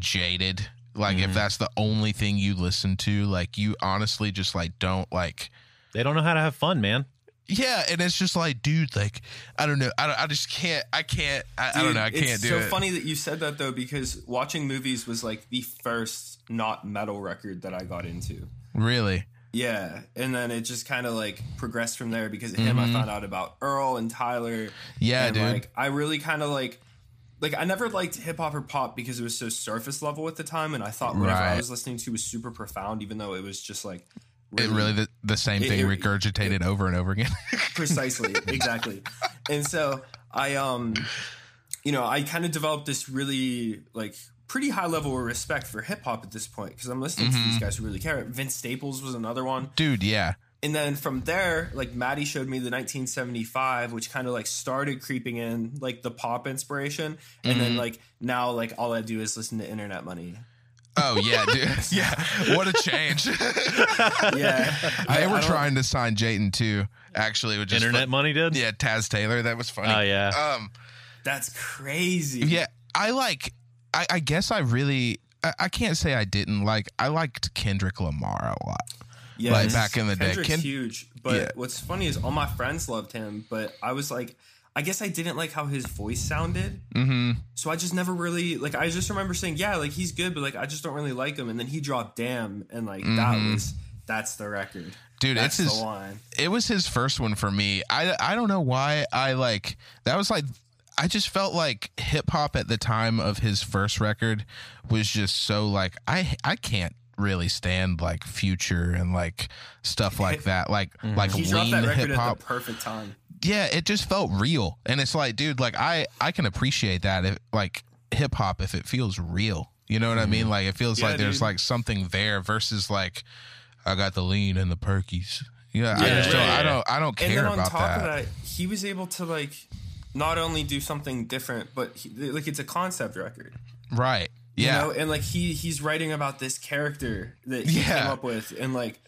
B: jaded like if mm-hmm. that's the only thing you listen to like you honestly just like don't like
A: they don't know how to have fun, man.
B: yeah and it's just like dude like i don't know i, I just can't i can't I, I don't know i can't do
D: so
B: it It's so
D: funny that you said that though, because watching movies was like the first not metal record that I got into.
B: really
D: Yeah, and then it just kind of like progressed from there because of him. I found out about Earl and Tyler.
B: Mm-hmm. Yeah,
D: and,
B: dude.
D: Like I really kind of like, like I never liked hip hop or pop because it was so surface level at the time, and I thought whatever I was listening to was super profound, even though it was just like
B: it really the, the same
D: It-
B: thing
D: it-
B: regurgitated over and over again. (laughs)
D: Precisely exactly. And so i um you know i kind of developed this really like pretty high level of respect for hip-hop at this point because i'm listening to
B: Mm-hmm.
D: these guys who really care. Vince staples was another one.
B: Dude yeah.
D: And then from there like maddie showed me the 1975 which kind of like started creeping in like the pop inspiration. And
B: Mm-hmm.
D: then like now like all i do is listen to internet money
B: oh yeah dude (laughs) (laughs) yeah what a change (laughs)
D: yeah
B: they were
D: don't-
B: trying to sign Jaten too actually which
A: Internet
B: fu-
A: money did.
B: yeah taz taylor that was funny
A: Oh yeah.
B: um
D: that's crazy
B: yeah i like i, I guess i really I, I can't say i didn't like i liked kendrick lamar a lot
D: Yeah,
B: Like, back in the day.
D: Kendrick's huge. But
B: Yeah.
D: what's funny is all my friends loved him, but I was like, I guess I didn't like how his voice sounded.
B: mm-hmm
D: So I just never really like. I just remember saying, yeah, like he's good, but like I just don't really like him. And then he dropped "Damn," and like that was that's the record.
B: Mm-hmm. dude
D: That's
B: it's
D: the
B: his
D: line.
B: it was his first one for me. I I don't know why I like that was like I just felt like hip hop at the time of his first record was just so like I I can't really stand like future and like stuff like (laughs) that like like
D: He dropped
B: lean
D: that record
B: hip
D: at
B: hop
D: the perfect time.
B: Yeah it just felt real. And it's like dude like i i can appreciate that if like hip hop if it feels real. You know what i mean? Mm-hmm. Like it feels
D: Yeah,
B: like there's
D: dude.
B: like something there versus like i got the lean and the perkies. Yeah, i
D: Yeah,
B: just don't
A: yeah,
B: i don't i don't
D: And
B: care
D: then on
B: about
D: top
B: that.
D: of that, he was able to like not only do something different, but he, like it's a concept record.
B: right. Yeah.
D: you know? And like he he's writing about this character that he came up with. And like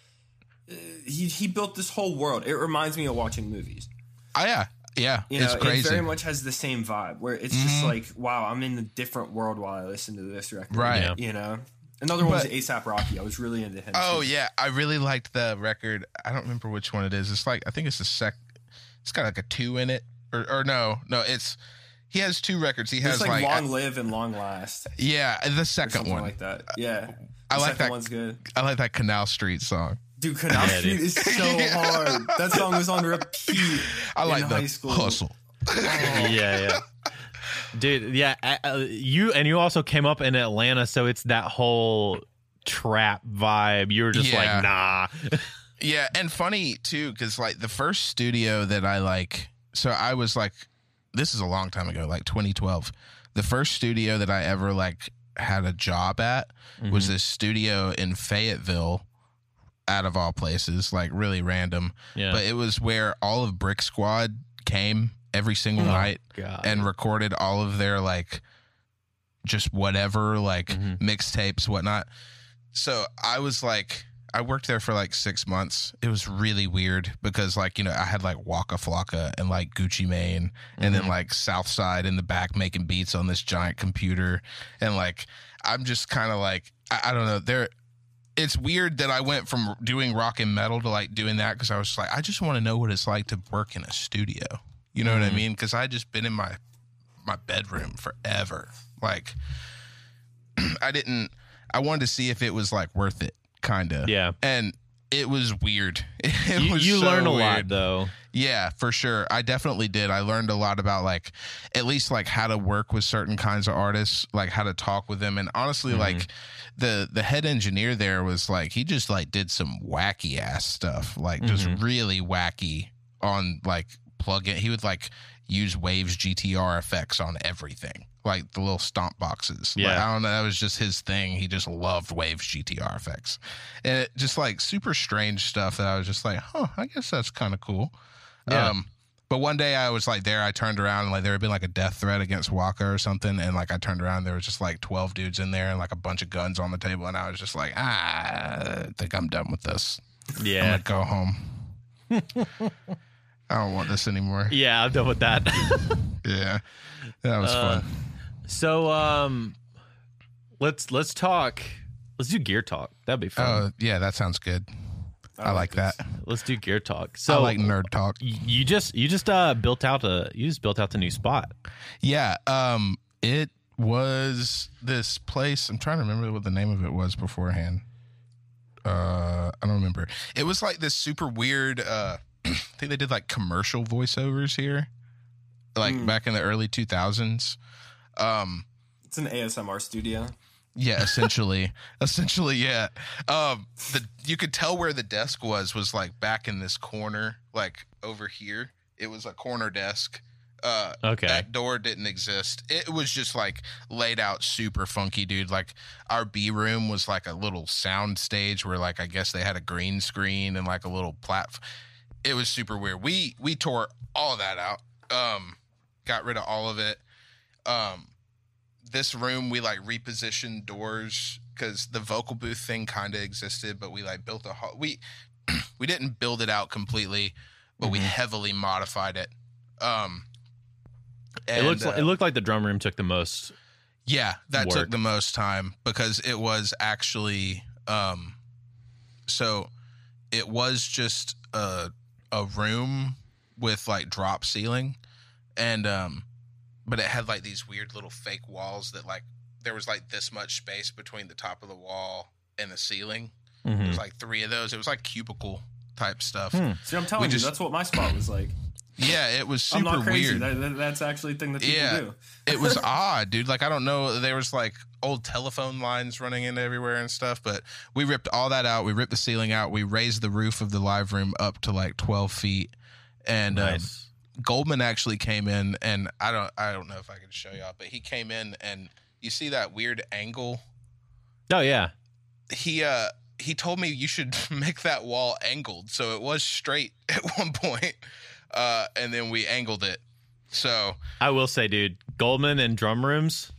D: he he built this whole world. It reminds me of watching movies
B: Oh, yeah. Yeah.
D: You
B: it's
D: know
B: crazy
D: it very much has the same vibe where it's just mm-hmm. like wow i'm in a different world while i listen to this record.
B: Right.
A: Yeah.
D: you know? Another one was asap rocky. I was really into him
B: oh
D: too.
B: yeah. I really liked the record. I don't remember which one it is. It's like i think it's the sec it's got like a two in it. Or, or no no it's he has two records. He has
D: it's like,
B: like,
D: long live and long last.
B: Yeah the second
D: something
B: one.
D: like that. Yeah.
B: I like that-
D: one's good.
B: I like that canal street song
D: dude canal
A: Yeah,
D: street is so (laughs) hard that song was on repeat
B: I
D: in
B: like
D: high school.
B: hustle.
A: yeah, yeah. Dude, yeah, uh, you and you also came up in Atlanta, so it's that whole trap vibe. You were just
B: Yeah.
A: like, nah. (laughs)
B: Yeah, and funny too, because like the first studio that I like, so I was like, this is a long time ago, like 2012. The first studio that I ever like had a job at was this studio in Fayetteville, out of all places, like really random.
A: Yeah.
B: But it was where all of Brick Squad came every single night
A: God.
B: and recorded all of their like just whatever like
A: Mhm.
B: mixtapes whatnot so i was like i worked there for like six months it was really weird because like you know i had like waka flocka and like gucci mane and then like southside in the back making beats on this giant computer and like i'm just kind of like I, I don't know there it's weird that I went from doing rock and metal to like doing that because I was like, I just want to know what it's like to work in a studio. You know what I mm. mean? Because I just been in my my bedroom forever. Like, (clears throat) I didn't. I wanted to see if it was like worth it, kind of.
A: Yeah.
B: And it was weird. (laughs) It
A: you
B: was
A: you
B: so
A: learn a lot though.
B: Yeah, for sure. I definitely did. I learned a lot about like at least like how to work with certain kinds of artists, like how to talk with them. And honestly, mm-hmm. like the the head engineer there was like he just like did some wacky ass stuff, like just mm-hmm. really wacky on like plug in. He would like use Waves GTR effects on everything. Like the little stomp boxes. Like,
A: Yeah.
B: I don't know. That was just his thing. He just loved Waves GTR effects. And it just like super strange stuff that I was just like, huh, I guess that's kind of cool.
A: Yeah.
B: Um, but one day I was like there, I turned around and like there had been like a death threat against Walker or something. And like I turned around, there was just like 12 dudes in there and like a bunch of guns on the table. And I was just like, ah, I think I'm done with this. I'm
A: Yeah.
B: to go home. (laughs) I don't want this anymore.
A: Yeah, I'm done with that. (laughs)
B: Yeah. That was
A: Uh,
B: fun.
A: so um let's let's talk let's do gear talk. That'd be fun.
B: Oh, yeah, that sounds good. I, like
D: this.
B: that.
A: let's do gear talk. So I
B: like nerd talk.
A: you just you just uh built out a you just built out the new spot.
B: Yeah, um, it was this place. I'm trying to remember what the name of it was beforehand. Uh, I don't remember. It was like this super weird. Uh, I think they did like commercial voiceovers here, like
D: Hmm.
B: back in the early 2000s. Um,
D: It's an ASMR studio.
B: yeah, essentially, (laughs) essentially, yeah. Um, the you could tell where the desk was was like back in this corner, like over here. It was a corner desk. Uh,
A: Okay.
B: that door didn't exist. It was just like laid out super funky, dude. Like our B room was like a little sound stage where like I guess they had a green screen and like a little platform. It was super weird. We we tore all that out. Um got rid of all of it. Um this room we like repositioned doors cuz the vocal booth thing kind of existed, but we like built a ho- we (clears throat) we didn't build it out completely, but we heavily modified it. Um
A: it looks
B: and,
A: like,
B: uh,
A: it looked like the drum room took the most.
B: yeah, that
A: work.
B: took the most time because it was actually um so it was just a a room with like drop ceiling and um but it had like these weird little fake walls that like there was like this much space between the top of the wall and the ceiling. There
A: Mhm.
B: was like three of those. It was like cubicle type stuff.
A: Hmm.
D: See, I'm telling
B: We
D: you,
B: just-
D: that's what my spot was like.
B: Yeah, it was
D: I'm
B: super
D: not crazy.
B: weird.
D: That, that- that's actually a thing that people
B: Yeah.
D: do.
B: it was (laughs) odd, dude. Like I don't know, there was like old telephone lines running in everywhere and stuff, but we ripped all that out. We ripped the ceiling out. We raised the roof of the live room up to like twelve feet, and um, Goldman actually came in, and I don't, I don't know if I can show y'all, but he came in, and you see that weird angle.
A: oh yeah.
B: He uh he told me you should (laughs) make that wall angled, so it was straight (laughs) at one point, uh, and then we angled it. So,
A: I will say, dude, Goldman and drum rooms,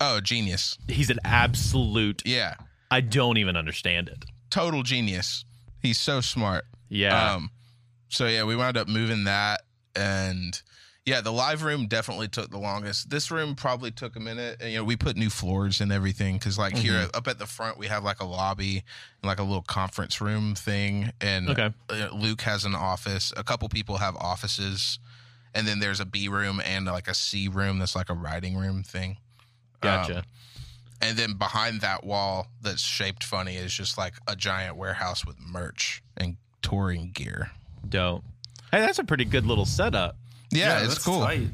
B: oh, genius!
A: he's an absolute
B: Yeah,
A: I don't even understand it.
B: total genius. He's so smart.
A: Yeah.
B: Um, so yeah, we wound up moving that, and yeah, the live room definitely took the longest. This room probably took a minute. And, you know, we put new floors and everything because, like, here
A: Mm-hmm.
B: up at the front, we have like a lobby and like a little conference room thing, and
A: Okay.
B: uh, Luke has an office. A couple people have offices, and then there's a B room and like a C room that's like a writing room thing.
A: gotcha.
B: Um, and then behind that wall that's shaped funny is just like a giant warehouse with merch and touring gear.
A: Dope. Hey, that's a pretty good little setup.
B: Yeah, it's cool.
D: tight.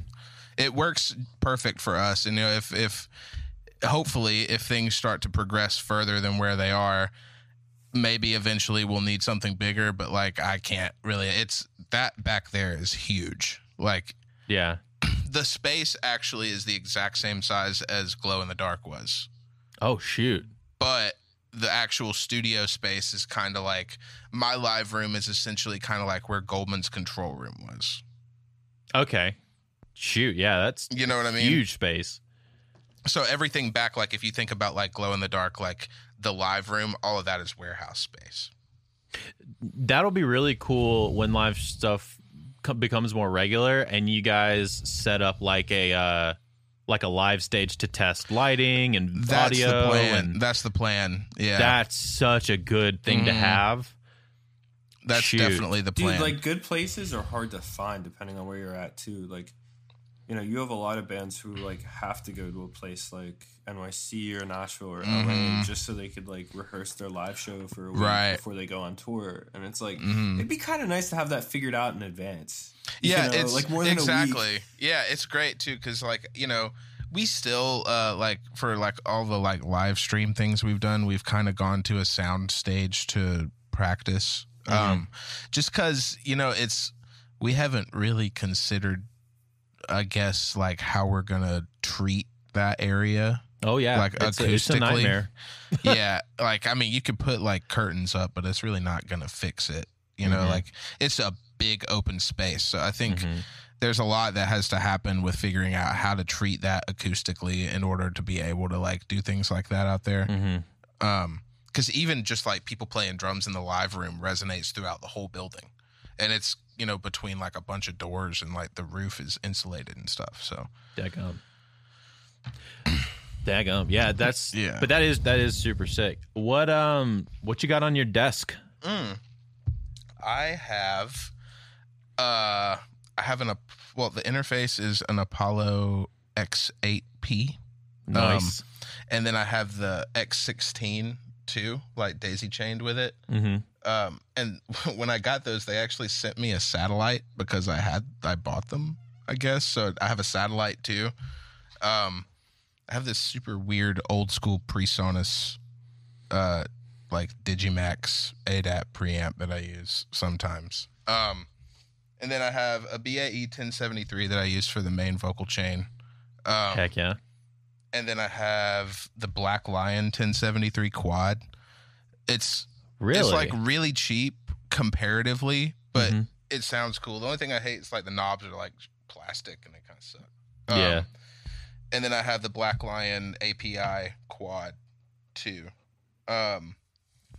B: It works perfect for us. And you know, if if hopefully, if things start to progress further than where they are, maybe eventually we'll need something bigger. But like, I can't really. It's that back there is huge. Like
A: Yeah. (clears throat)
B: the space actually is the exact same size as Glow in the Dark was,
A: Oh shoot.
B: but the actual studio space is kind of like my live room is essentially kind of like where Goldman's control room was.
A: Okay. Shoot. Yeah, that's
B: You know what I mean?
A: huge space.
B: So everything back, like if you think about like Glow in the Dark, like the live room, all of that is warehouse space.
A: That'll be really cool when live stuff co- becomes more regular and you guys set up like a uh like a live stage to test lighting and
B: That's
A: audio
B: the plan.
A: and
B: That's the plan. Yeah,
A: that's such a good thing to
B: Mhm.
A: have.
B: That's
A: shoot.
B: definitely the plan.
D: Dude, like good places are hard to find depending on where you're at too. Like, you know, you have a lot of bands who like have to go to a place like NYC or Nashville or LA
B: Mhm.
D: just so they could like rehearse their live show for a week
B: Right.
D: before they go on tour. And it's like
B: Mhm.
D: it'd be kind of nice to have that figured out in advance. You
B: yeah,
D: know,
B: it's
D: like more than a week.
B: exactly. Yeah, it's great too because like you know we still uh like for like all the like live stream things we've done, we've kind of gone to a sound stage to practice.
D: Mm-hmm.
B: Um, just because you know it's we haven't really considered, I guess, like how we're gonna treat that area.
A: Oh yeah.
B: Like,
A: it's, a, it's a
B: acoustically.
A: nightmare. (laughs)
B: yeah, (laughs) like I mean, you could put like curtains up, but it's really not gonna fix it. You know,
A: Mhm.
B: like it's a big open space. So I think
A: Mhm.
B: there's a lot that has to happen with figuring out how to treat that acoustically in order to be able to like do things like that out there.
A: Mhm.
B: Um, because even just like people playing drums in the live room resonates throughout the whole building, and it's you know between like a bunch of doors and like the roof is insulated and stuff. So
A: Daggum. (clears throat) Daggum. Yeah, that's
B: Yeah.
A: But that is that is super sick. What um what you got on your desk?
B: Mm. I have, uh, I have an well, the interface is an Apollo X8P,
A: Nice.
B: and then I have the X16 too, like daisy chained with it.
A: mm-hmm.
B: Um, and (laughs) when I got those, they actually sent me a satellite because I had I bought them, I guess. So I have a satellite too. Um, I have this super weird old school PreSonus, uh, like Digimax ADAT preamp that I use sometimes. Um, and then I have a BAE 1073 that I use for the main vocal chain. Um,
A: Heck yeah.
B: And then I have the Black Lion 1073 quad. It's
A: Really?
B: it's like really cheap comparatively, but
A: Mhm.
B: it sounds cool. The only thing I hate is like the knobs are like plastic and they kind of suck. Um,
A: yeah.
B: And then I have the Black Lion API quad too. Um,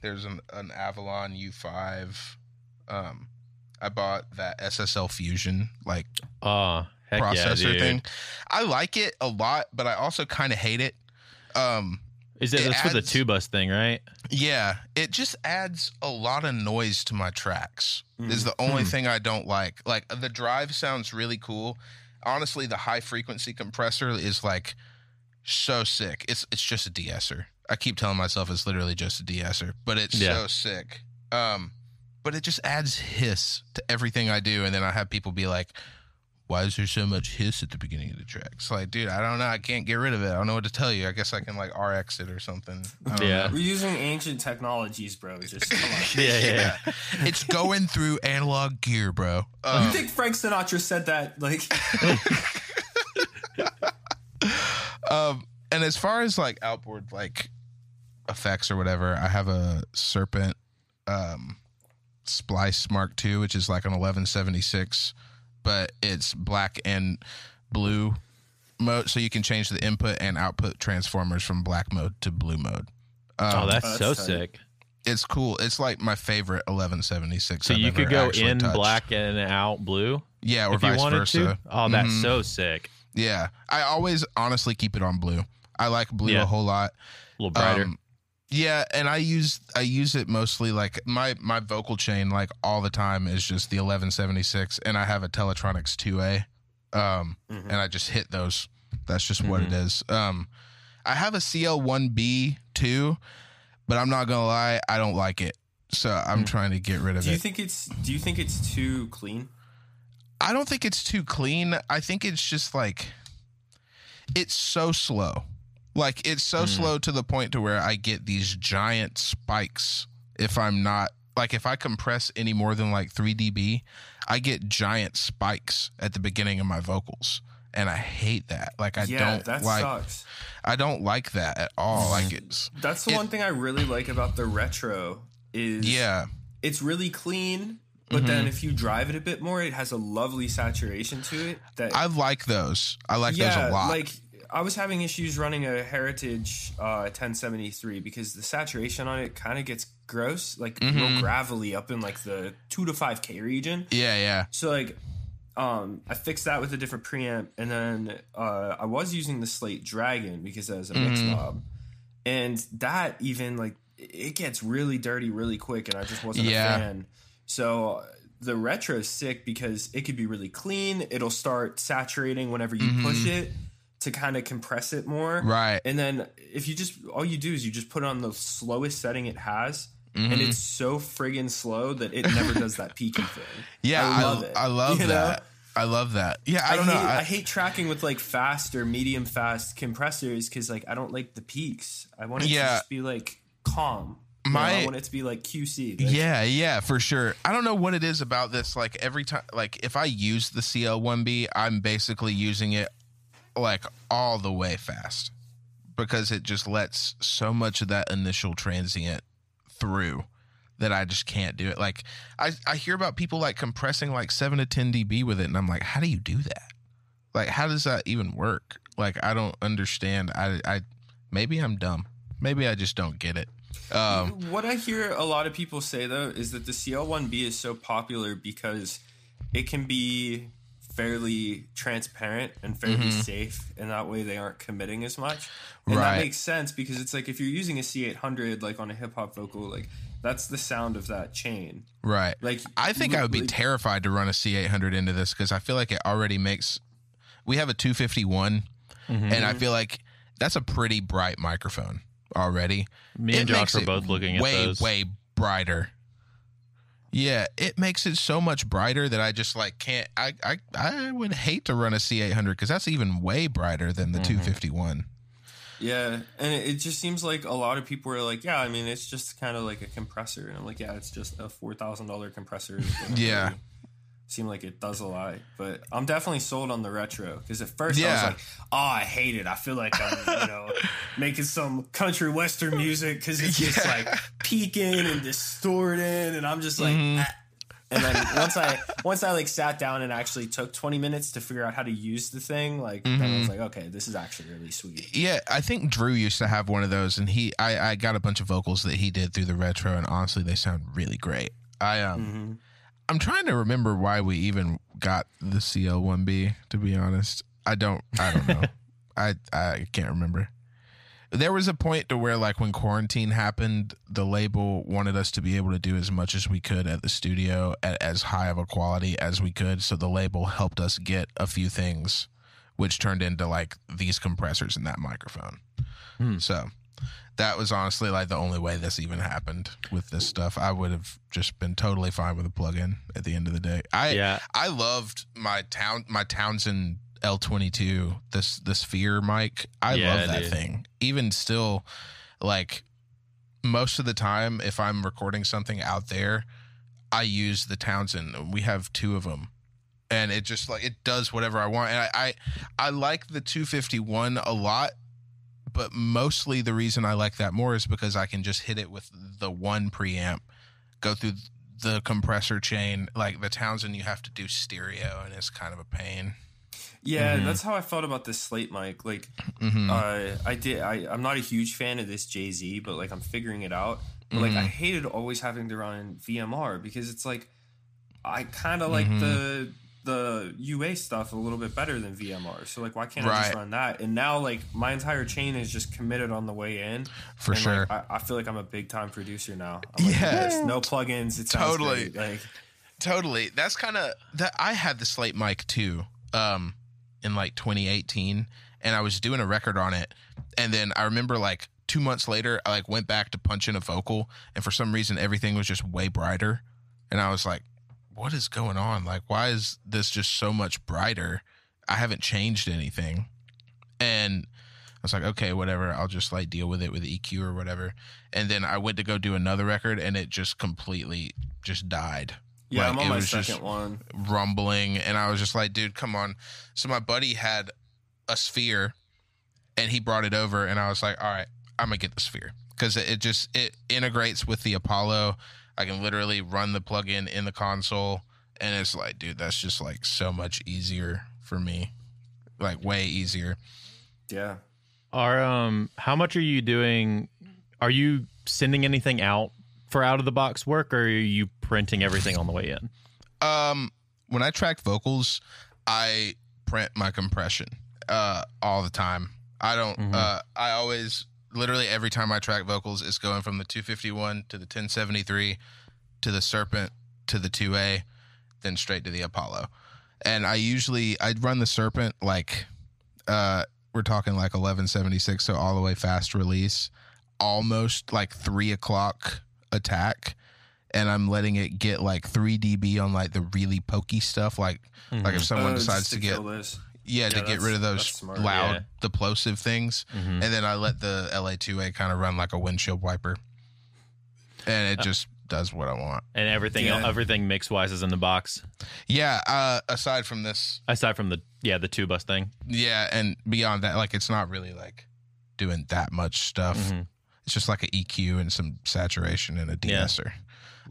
B: there's an, an Avalon U5. Um, I bought that SSL Fusion like
A: Oh, heck
B: processor
A: dude.
B: thing. I like it a lot, but I also kind of hate it. Um,
A: Is it
B: It
A: that's for the
B: adds-
A: two bus thing, right?
B: Yeah, it just adds a lot of noise to my tracks. Is the only thing I don't like. Like the drive sounds really cool. Honestly, the high frequency compressor is like so sick. It's it's just a de-esser. I keep telling myself it's literally just a de-esser, but it's
A: Yeah.
B: so sick. Um, but it just adds hiss to everything I do, and then I have people be like, "Why is there so much hiss at the beginning of the track?" It's like, dude, I don't know. I can't get rid of it. I don't know what to tell you. I guess I can like RX it or something.
A: Yeah.
B: know.
D: We're using ancient technologies, bro. Just come on. (laughs)
A: Yeah, yeah.
B: it's going through analog gear, bro.
D: you
B: Um,
D: think Frank Sinatra said that? Like, (laughs)
B: um, and as far as like outboard like effects or whatever, I have a Serpent um, Splice Mark II, which is like an 1176, but it's black and blue mode, so you can change the input and output transformers from black mode to blue mode. Um,
A: oh, that's,
D: that's
A: so
D: tight.
A: sick.
B: it's cool. It's like my favorite 1176.
A: So
B: I've
A: you could go in
B: touched.
A: black and out blue
B: yeah, or
A: if you
B: vice
A: wanted
B: versa.
A: to. Oh, that's
B: Mhm.
A: so sick.
B: Yeah, I always honestly keep it on blue. I like blue
A: Yeah.
B: a whole lot.
A: A little brighter.
B: Um, yeah, and I use I use it mostly like my my vocal chain like all the time is just the 1176, and I have a Teletronix 2A, um,
D: Mhm.
B: and I just hit those. That's just what it
A: Mm-hmm.
B: is. Um, I have a CL1B too, but I'm not gonna lie, I don't like it. So I'm
A: Mm.
B: trying to get rid of it.
D: do you think it's do you think it's too clean?
B: I don't think it's too clean. I think it's just like it's so slow. Like it's so slow to the point to where I get these giant spikes if I'm not like if I compress any more than like 3 dB, I get giant spikes at the beginning of my vocals. And I hate that. Like I
D: yeah,
B: don't
D: that
B: like
D: sucks.
B: I don't like that at all. Like it's
D: That's the
B: It-
D: one thing I really like about the retro is
B: yeah.
D: it's really clean, but
B: Mm-hmm.
D: then if you drive it a bit more, it has a lovely saturation to it. That
B: I like those. I like
D: yeah,
B: those a lot.
D: like I was having issues running a Heritage uh, 1073 because the saturation on it kind of gets gross, like
B: Mm-hmm.
D: real gravelly up in like the two to five k region.
B: yeah, yeah.
D: So like, um, I fixed that with a different preamp, and then uh, I was using the Slate Dragon because that was a mix
B: Mm-hmm.
D: knob, and that even like it gets really dirty really quick, and I just wasn't
B: Yeah.
D: a fan. So the retro is sick because it could be really clean. It'll start saturating whenever you push it to kind of compress it more.
B: Right.
D: And then if you just all you do is you just put it on the slowest setting it has. And
B: Mm-hmm.
D: it's so friggin' slow that it never does that peaking (laughs) thing.
B: Yeah,
D: I
B: I
D: love
B: love,
D: it,
B: I love
D: you know?
B: that. I love that. Yeah, I,
D: I,
B: don't
D: hate,
B: know.
D: I,
B: I,
D: hate tracking with like fast or medium fast compressors because like I don't like the peaks. I want it to just be like calm. You know,
B: My-
D: I want it to be like QC. Like,
B: yeah, yeah, for sure. I don't know what it is about this. Like every time, like if I use the CL1B, I'm basically using it like all the way fast because it just lets so much of that initial transient through that I just can't do it. Like I, I hear about people like compressing like seven to ten dB with it, and I'm like, how do you do that? Like, how does that even work? Like, I don't understand. I, I maybe I'm dumb. Maybe I just don't get it. Um,
D: What I hear a lot of people say though is that the CL1B is so popular because it can be fairly transparent and fairly mm-hmm. safe, and that way they aren't committing as much. And
B: Right.
D: that makes sense because it's like if you're using a C800 like on a hip hop vocal, like that's the sound of that chain.
B: Right.
D: Like
B: I think I would be
D: like-
B: terrified to run a C800 into this because I feel like it already makes. We have a 251, mm-hmm. and I feel like that's a pretty bright microphone already.
A: Me and Josh
B: makes
A: were both looking at
B: way,
A: those.
B: way brighter. Yeah, it makes it so much brighter that I just like can't. I I, I would hate to run a C800 because that's even way brighter than the mm-hmm. 251.
D: Yeah, and it, it just seems like a lot of people are like, yeah, I mean, it's just kind of like a compressor, and I'm like, yeah, it's just a four thousand dollar compressor. It (laughs) doesn't
B: Yeah.
D: Seem like it does a lot, but I'm definitely sold on the retro because at first I was like, oh, I hate it. I feel like I'm, you know, (laughs) making some country western music because it's just like peaking and distorting, and I'm just like.
B: Mm-hmm.
D: "Ah." And then once I once I like sat down and actually took 20 minutes to figure out how to use the thing, like then I
B: Mm-hmm.
D: was like, okay, this is actually really sweet.
B: Yeah, I think Drew used to have one of those, and he I, I got a bunch of vocals that he did through the retro, and honestly, they sound really great. I um, I'm trying to remember why we even got the CL1B. To be honest, I don't I don't know. (laughs) I I can't remember. There was a point to where, like, when quarantine happened, the label wanted us to be able to do as much as we could at the studio at as high of a quality as we could. So the label helped us get a few things, which turned into like these compressors and that microphone. Hmm. So that was honestly like the only way this even happened with this stuff. I would have just been totally fine with a plug-in at the end of the day. I
A: Yeah.
B: I loved my town my Townsend L22 this the sphere mic. I
A: Yeah,
B: love that
A: dude.
B: thing. Even still like most of the time if I'm recording something out there, I use the Townsend. We have two of them. And it just like it does whatever I want. And I I, I like the 251 a lot, but mostly the reason I like that more is because I can just hit it with the one preamp, go through the compressor chain. Like the Townsend, you have to do stereo, and it's kind of a pain.
D: Yeah,
B: Mm-hmm.
D: that's how I felt about this slate mic. Like,
B: Mhm.
D: uh, I did. I, I'm not a huge fan of this Jay Z, but like I'm figuring it out. But like
B: Mm-hmm.
D: I hated always having to run VMR because it's like I kind of like
B: Mm-hmm.
D: the the UA stuff a little bit better than VMR. So like, why can't I just run that? And now like my entire chain is just committed on the way in.
B: For
D: And,
B: sure.
D: Like, I, I feel like I'm a big time producer now. I'm like,
B: Yeah.
D: "Yes, no plugins. It sounds
B: Totally.
D: great." Like,
B: Totally. That's kind of that. I had the slate mic too, um, in like 2018, and I was doing a record on it, and then I remember like two months later, I like went back to punch in a vocal, and for some reason everything was just way brighter, and I was like, "What is going on? Like, why is this just so much brighter? I haven't changed anything." And I was like, okay, whatever. I'll just like deal with it with EQ or whatever. And then I went to go do another record, and it just completely just died.
D: Yeah,
B: Like,
D: I'm on
B: it
D: my
B: was just-
D: second one.
B: rumbling and I was just like, dude, come on. So my buddy had a sphere and he brought it over and I was like, all right, I'm gonna get the sphere because it just it integrates with the Apollo. I can literally run the plugin in the console and it's like, dude, that's just like so much easier for me. Like way easier.
D: Yeah.
A: Are um how much are you doing are you sending anything out for out of the box work or are you printing everything on the way in?
B: Um, when I track vocals, I print my compression uh all the time. I don't.
A: Mhm.
B: uh I always, literally every time I track vocals, it's going from the 251 to the 1073 to the Serpent to the 2A, then straight to the Apollo. And I usually I run the Serpent like, uh, we're talking like 1176, so all the way fast release, almost like three o'clock attack and I'm letting it get like 3 dB on like the really pokey stuff. Like, like if someone
D: Oh,
B: decides to, get,
D: this.
B: Yeah, to get rid of those
D: that's smart.
B: loud, the plosive things,
A: Mhm.
B: and then I let the LA2A kind of run like a windshield wiper, and it just does what I want.
A: And everything
D: Yeah.
A: everything mix wise is in the box.
B: Yeah. Uh, aside from this,
A: Aside from the yeah, the two bus thing.
B: yeah, and beyond that, like it's not really like doing that much stuff.
A: Mhm.
B: It's just like an EQ and some saturation and a
A: Yeah.
B: de-esser.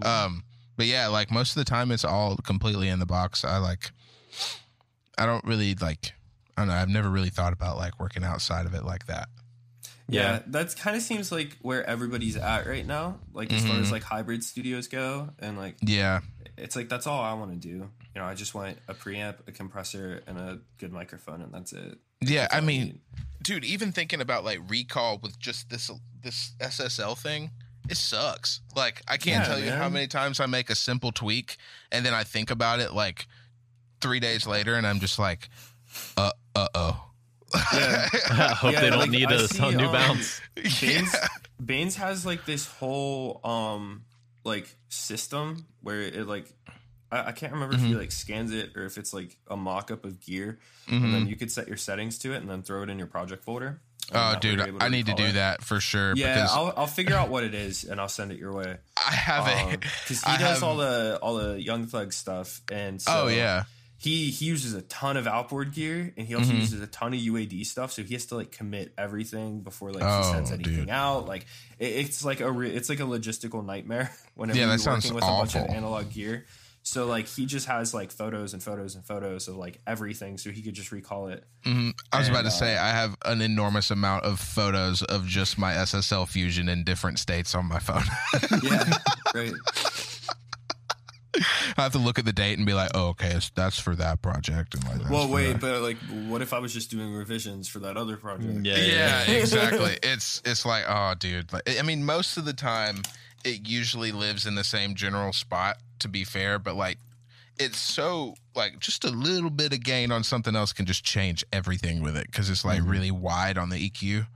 B: Um, but yeah, like most of the time it's all completely in the box. I like, I don't really like, I don't know. I've never really thought about like working outside of it like that.
D: Yeah,
A: Yeah.
D: that kind of seems like where everybody's at right now. Like as far
B: Mhm.
D: as like hybrid studios go, and like
B: Yeah.
D: it's like that's all I want to do. You know, I just want a preamp, a compressor, and a good microphone, and that's it.
B: Yeah.
D: That's
B: I
D: all
B: mean,
D: need.
B: dude, even thinking about like recall with just this, this SSL thing, it sucks. Like I can't
D: Yeah,
B: tell you how many times I make a simple tweak and then I think about it like three days later and I'm just like, uh, uh oh.
D: Yeah. (laughs)
A: I hope
D: Yeah,
A: they don't
D: like,
A: need
D: I
A: a,
D: see,
A: a new
D: um,
A: bounce.
D: Baines, Baines has like this whole um like system where it like I, I can't remember if
B: Mm-hmm.
D: he like scans it or if it's like a mock up of gear,
B: Mhm.
D: and then you could set your settings to it and then throw it in your project folder.
B: Oh,
D: that
B: dude,
D: you're able to
B: I need to do
D: it.
B: that for sure.
D: Yeah,
B: because
D: I'll I'll figure out what it is and I'll send it your way.
B: I have it
D: because (laughs)
B: I
D: he does
B: have-
D: all the all the Young Thug stuff, and so
B: oh yeah,
D: he he uses a ton of outboard gear, and he also
B: Mhm.
D: uses a ton of UAD stuff. So he has to like commit everything before like
B: Oh,
D: he sends anything
B: dude.
D: out. Like it, it's like a re- it's like a logistical nightmare (laughs) whenever
B: Yeah,
D: you're working with a bunch of analog gear. So like he just has like photos and photos and photos of like everything, so he could just recall it.
B: hmm I was about
D: And,
B: to say I have an enormous amount of photos of just my SSL fusion in different states on my phone. (laughs)
D: Yeah, right. (laughs)
B: I have to look at the date and be like, oh, okay, it's, that's for that project. And like,
D: Well, wait,
B: that.
D: but like, what if I was just doing revisions for that other project?
A: Yeah,
B: yeah, exactly. (laughs) It's it's like, oh, dude. Like, I mean, most of the time, it usually lives in the same general spot. To be fair, but like, it's so like just a little bit of gain on something else can just change everything with it because it's like
A: Mhm.
B: really wide on the EQ.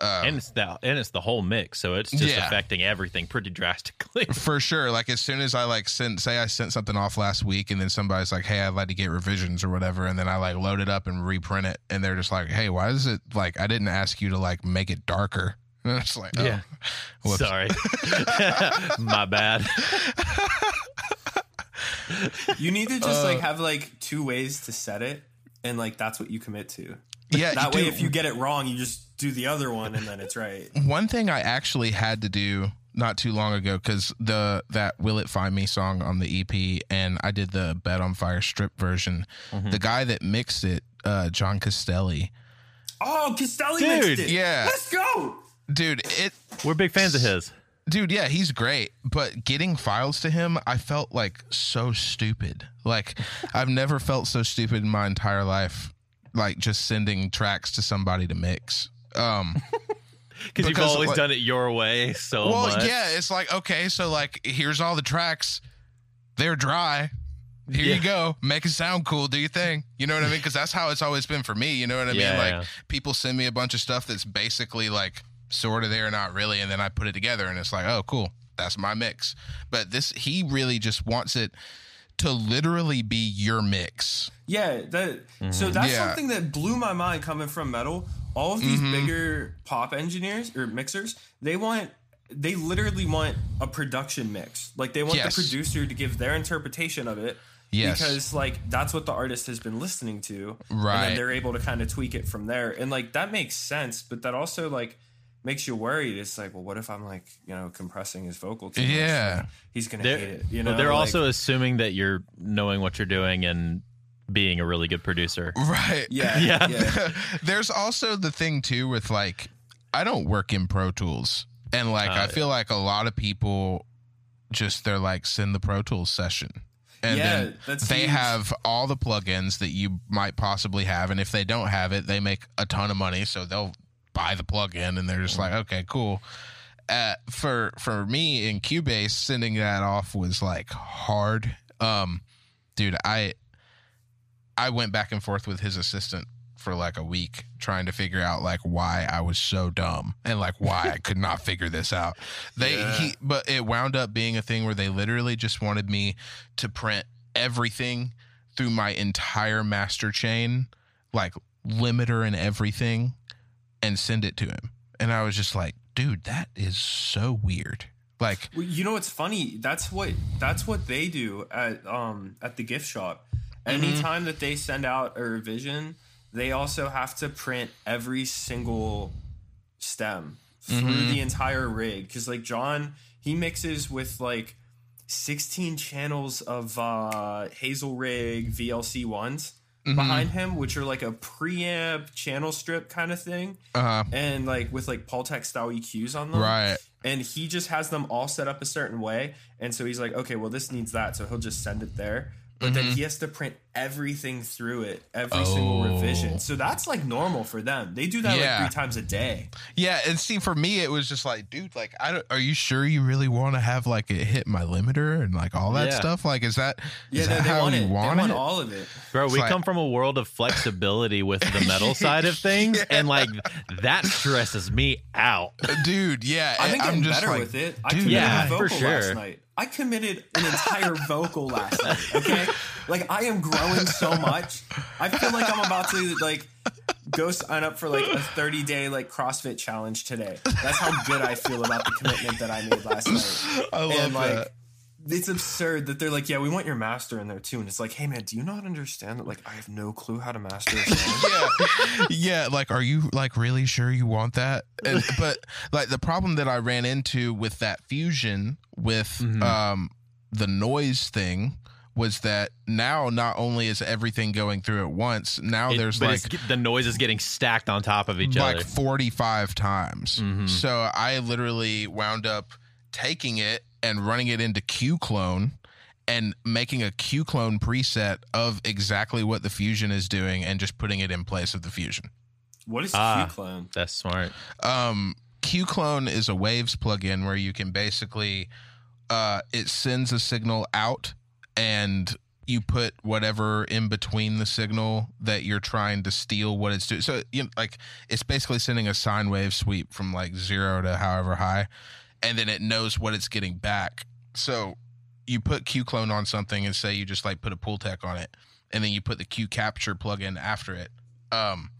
B: Um,
A: and it's the and it's the whole mix, so it's just
B: Yeah.
A: affecting everything pretty drastically. (laughs)
B: for sure. Like as soon as I like sent, say I sent something off last week, and then somebody's like, "Hey, I'd like to get revisions or whatever," and then I like load it up and reprint it, and they're just like, "Hey, why is it like I didn't ask you to like make it darker?" (laughs) And it's like, oh,
A: Yeah.
B: whoops.
A: Sorry, (laughs) my bad.
D: You need to just
B: Uh,
D: like have like two ways to set it, and like that's what you commit to.
B: Yeah.
D: That way,
B: dude,
D: if you get it wrong, you just do the other one, and then it's right.
B: one thing I actually had to do not too long ago because the that "Will It Find Me" song on the EP, and I did the "Bed on Fire" strip version.
A: Mm-hmm.
B: The guy that mixed it, uh, Jon Castelli,
D: Oh, Castelli
A: Dude,
D: mixed it.
B: yeah.
D: let's go.
B: dude, it
A: We're big fans of his.
B: dude yeah he's great but getting files to him i felt like so stupid like i've never felt so stupid in my entire life like just sending tracks to somebody to mix. Um (laughs)
A: Because you've always
B: like-
A: done it your way so
B: well
A: much.
B: yeah it's like okay so like here's all the tracks. They're dry. Here
A: Yeah.
B: you go. Make it sound cool. Do your thing. You know what i mean? Because that's how it's always been for me. You know what i
A: Yeah,
B: mean? Like
A: yeah.
B: people send me a bunch of stuff that's basically like sort of there not really and then i put it together and it's like oh cool. That's my mix. But this he really just wants it to literally be your mix.
D: Yeah, that so mm-hmm. that's
B: Yeah.
D: something that blew my mind coming from metal. All of these mm-hmm. bigger pop engineers or mixers, they want they literally want a production mix. Like they want
B: Yes.
D: the producer to give their interpretation of it.
B: Yes.
D: Because like that's what the artist has been listening to. And
B: Right.
D: then they're able to kind of tweak it from there. And like that makes sense, but that also like makes you worried. It's like, well, what if I'm like, you know, compressing his vocal too much?
B: Yeah.
D: He's gonna
A: They're,
D: hate it. You
A: but
D: know,
A: they're
D: like-
A: also assuming that you're knowing what you're doing and being a really good producer.
B: Right. (laughs)
D: yeah,
A: Yeah.
D: yeah. (laughs)
B: There's also the thing too with like I don't work in Pro Tools. And like I
A: Uh,
B: feel like a lot of people just they're like send the Pro Tools session. And
D: Yeah,
B: then they
D: huge.
B: have all the plugins that you might possibly have and if they don't have it, they make a ton of money so they'll buy the plugin and they're just like, "Okay, cool." Uh, for for me in Cubase sending that off was like hard. Um dude, I I went back and forth with his assistant for like a week trying to figure out like why I was so dumb and like why I could not figure this out. They
D: Yeah.
B: he but it wound up being a thing where they literally just wanted me to print everything through my entire master chain, like limiter and everything and send it to him. And I was just like, dude, that is so weird. Like
D: Well, you know what's funny? That's what that's what they do at um at the gift shop.
B: Mm-hmm.
D: Anytime that they send out a revision, they also have to print every single stem through
B: Mm-hmm.
D: the entire rig because like Jon he mixes with like 16 channels of uh Hazelrigg VLC ones
B: Mm-hmm.
D: behind him, which are like a preamp channel strip kind of thing,
B: uh-huh.
D: and like with like Pultec style EQs on them
B: right.
D: and he just has them all set up a certain way and so he's like okay well this needs that so he'll just send it there but then he mm-hmm. has to print everything through it every single
B: Oh.
D: revision so that's like normal for them they do that
B: Yeah.
D: like three times a day
B: Yeah, and see, for me, it was just like, dude, like, I don't. Are you sure you really want to have like it hit my limiter and like all that
A: Yeah.
B: stuff? Like, is that
D: yeah
B: is
D: they,
B: that
D: they
B: how
D: want
B: you
D: it
B: want
D: they want
B: it?
D: all of it
A: Bro, we
B: like-
A: come from a world of flexibility with the (laughs) metal side of things, and like that stresses me out.
B: dude? Yeah,
D: i've been
B: I'm just
D: better
B: like,
D: with it i
B: dude,
A: Yeah,
D: a
A: for sure.
D: last night i committed an entire (laughs) vocal last night okay like i am growing so much i feel like i'm about to like go sign up for like a 30 day like CrossFit challenge today. That's how good I feel about the commitment that I made last night.
B: I love
D: and like
B: that.
D: It's absurd that they're like, yeah, we want your master in there too. And it's like, hey man, do you not understand that like I have no clue how to master (laughs)
B: yeah, yeah. Like, are you like really sure you want that? And, (laughs) but like the problem that I ran into with that fusion with
A: Mm-hmm.
B: um the noise thing was that now not only is everything going through at once, now
A: It-
B: there's like
A: the noise is getting stacked on top of each other.
B: like 45 times.
A: Mhm.
B: So I literally wound up taking it and running it into Q clone and making a Q clone preset of exactly what the fusion is doing and just putting it in place of the fusion.
D: What is
A: Ah.
D: Q clone?
A: That's smart.
B: Um, Q clone is a waves plugin where you can basically uh, it sends a signal out and you put whatever in between the signal that you're trying to steal what it's doing. So you know, like it's basically sending a sine wave sweep from like zero to however high, and then it knows what it's getting back. So you put Q clone on something and say you just like put a Pultec on it, and then you put the Q capture plugin after it. Um,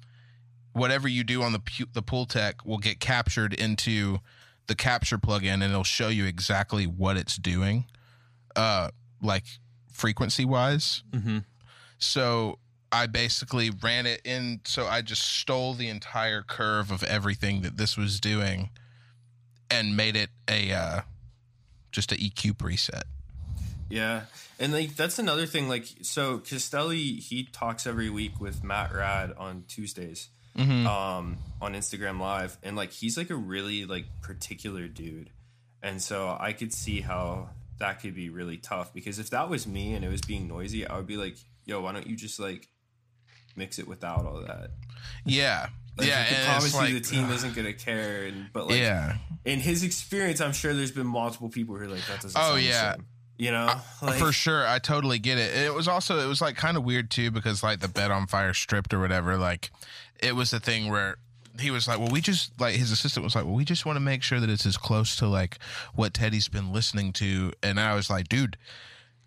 B: whatever you do on the pu- the Pultec will get captured into the capture plugin, and it'll show you exactly what it's doing, uh, like frequency wise.
A: hmm
B: So I basically ran it in. So I just stole the entire curve of everything that this was doing, and made it a uh, just a EQ preset.
D: Yeah. And like that's another thing. Like so Castelli he talks every week with Matt Rad on Tuesdays.
B: Mm-hmm.
D: um, on Instagram Live, and like he's like a really like particular dude, and so I could see how that could be really tough because if that was me and it was being noisy, I would be like, "Yo, why don't you just like mix it without all that?"
B: Yeah,
D: Like,
B: yeah.
D: I can
B: and
D: promise
B: it's
D: you
B: like,
D: the team isn't gonna care, and but like
B: yeah.
D: in his experience, I'm sure there's been multiple people who are like, "That doesn't."
B: Oh, yeah.
D: same." you know, like,
B: for sure i totally get it it was also it was like kind of weird too because like the bed on fire stripped or whatever like it was the thing where he was like well we just like his assistant was like well we just want to make sure that it's as close to like what teddy's been listening to and i was like dude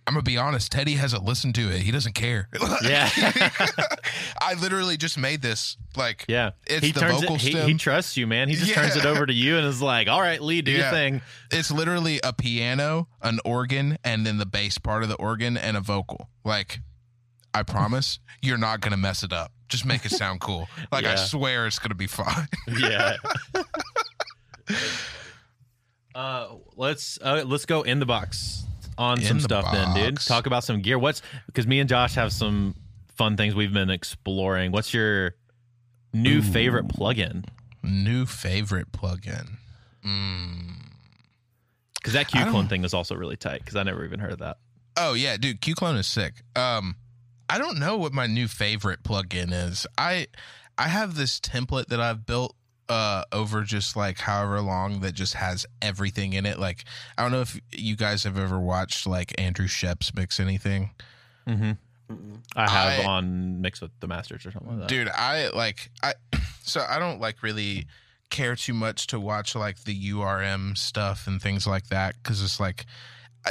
B: I'm gonna be honest. Teddy hasn't listened to it. He doesn't care. (laughs)
A: Yeah. (laughs)
B: I literally just made this. Like,
A: Yeah.
B: It's
A: he
B: the
A: turns
B: vocal
A: it, he,
B: stem.
A: he trusts you, man. He just turns it over to you and is like, all right, Lee, do your thing.
B: it's literally a piano, an organ, and then the bass part of the organ and a vocal. Like, I promise (laughs) you're not gonna mess it up. Just make it sound cool. Like I swear it's gonna be fine.
A: Yeah. uh let's uh, let's go in the box on
B: In
A: some
B: the
A: stuff then, dude. Talk about some gear. What's because me and Josh have some fun things we've been exploring. What's your new favorite plugin?
B: New favorite plugin. Mm.
A: Because that
B: I
A: Q
B: don't-
A: clone thing is also really tight. Because I never even heard of that.
B: Oh yeah, dude, Q clone is sick. Um, I don't know what my new favorite plugin is. I I have this template that I've built uh over just like however long that just has everything in it. Like I don't know if you guys have ever watched like Andrew Scheps mix anything.
A: Mm-hmm. I have
B: I-
A: on mix with the masters or something like that.
B: Dude, I like I (clears throat) so I don't like really care too much to watch like the URM stuff and things like that cuz it's like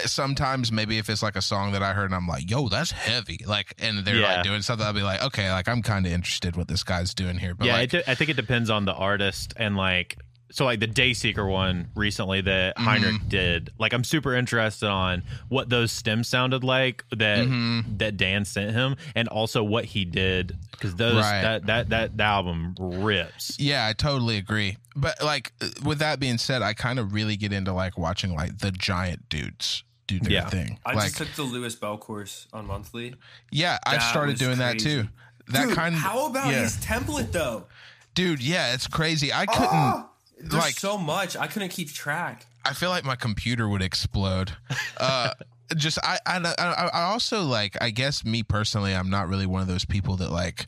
B: sometimes maybe if it's like a song that I heard and I'm like, "Yo, that's heavy." Like and they're
A: Yeah.
B: like doing something I'll be like, "Okay, like I'm kind of interested what this guy's doing here." But
A: yeah,
B: like
A: de- I think it depends on the artist and like so like the Dayseeker one recently that
B: Mhm.
A: Heinrich did. Like I'm super interested on what those stems sounded like that
B: Mhm.
A: that Dan sent him, and also what he did because those
B: Right.
A: that, that that that album rips.
B: Yeah, I totally agree. But like with that being said, I kind of really get into like watching like the giant dudes do their
A: Yeah.
B: thing.
D: I
B: like
D: just took the Louis Bell course on monthly.
B: yeah, I've started
D: was
B: doing that too. That
D: Dude,
B: kind of
D: how about
B: yeah.
D: his template though?
B: dude. Yeah, it's crazy. I couldn't.
D: Oh, there's
B: like-
D: so much I couldn't keep track.
B: I feel like my computer would explode. Uh, (laughs) just I, I I also like I guess me personally I'm not really one of those people that like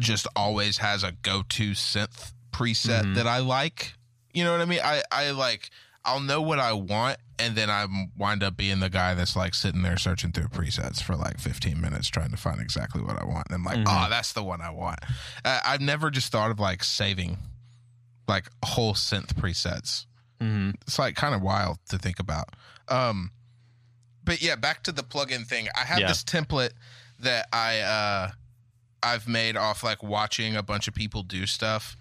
B: just always has a go-to synth preset
A: Mhm.
B: that I like. You know what I mean? I I like I'll know what I want and then I wind up being the guy that's like sitting there searching through presets for like 15 minutes trying to find exactly what I want. And I'm like,
A: Mhm.
B: "Oh, that's the one I want." Uh, I've never just thought of like saving like whole synth presets
A: hmm
B: it's like kind of wild to think about. Um, but yeah, back to the plugin thing. I have
A: Yeah.
B: this template that I uh, I've made off like watching a bunch of people do stuff,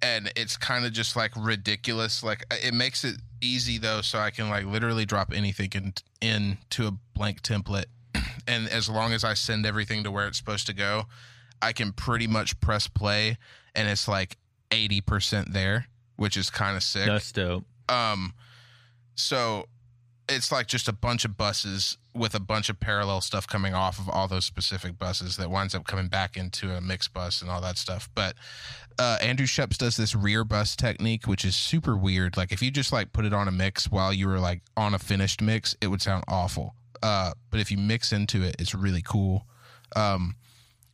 B: and it's kind of just like ridiculous. Like it makes it easy though, so I can like literally drop anything in into a blank template, (clears throat) and as long as I send everything to where it's supposed to go, I can pretty much press play, and it's like eighty percent there, which is kind of sick.
A: That's dope.
B: Um, so it's like just a bunch of buses with a bunch of parallel stuff coming off of all those specific buses that winds up coming back into a mix bus and all that stuff. But uh, Andrew Scheps does this rear bus technique, which is super weird. Like if you just like put it on a mix while you were like on a finished mix, it would sound awful. Uh, but if you mix into it, it's really cool. Um,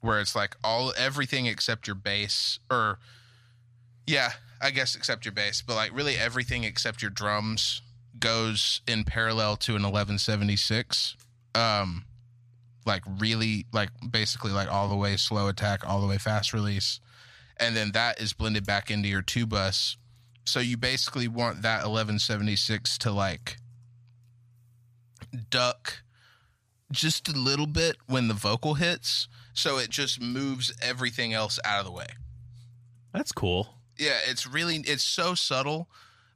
B: where it's like all everything except your bass or yeah, I guess except your bass, but like really everything except your drums goes in parallel to an 1176. Um like really like basically like all the way slow attack, all the way fast release. And then that is blended back into your two bus. So you basically want that 1176 to like duck just a little bit when the vocal hits, so it just moves everything else out of the way.
A: That's cool.
B: Yeah, it's really it's so subtle,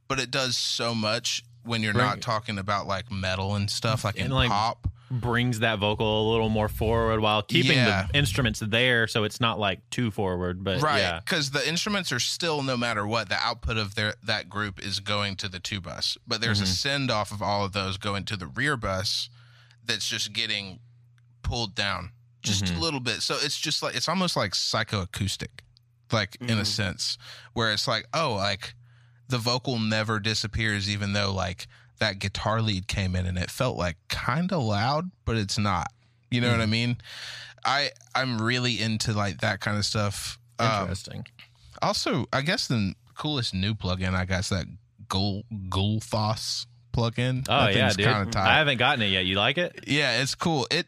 B: but it does so much when you're not talking about like metal and stuff like
A: And,
B: in
A: like,
B: pop.
A: Brings that vocal a little more forward while keeping
B: Yeah.
A: the instruments there, so it's not like too forward. But
B: Right,
A: yeah,
B: because the instruments are still, no matter what, the output of their that group is going to the two bus, but there's a
A: Mhm.
B: send off of all of those going to the rear bus that's just getting pulled down just
A: Mhm.
B: a little bit. So it's just like it's almost like psychoacoustic, like in a
D: Mhm.
B: sense, where it's like, oh, like the vocal never disappears, even though like that guitar lead came in and it felt like kind of loud, but it's not. You know what I mean? I I'm really into like that kind of stuff. Um,
A: interesting.
B: also, I guess the coolest new plugin I got is that Gul Gullfoss plugin.
A: oh yeah, dude.
B: tight.
A: I haven't gotten it yet. You like it?
B: Yeah, it's cool. It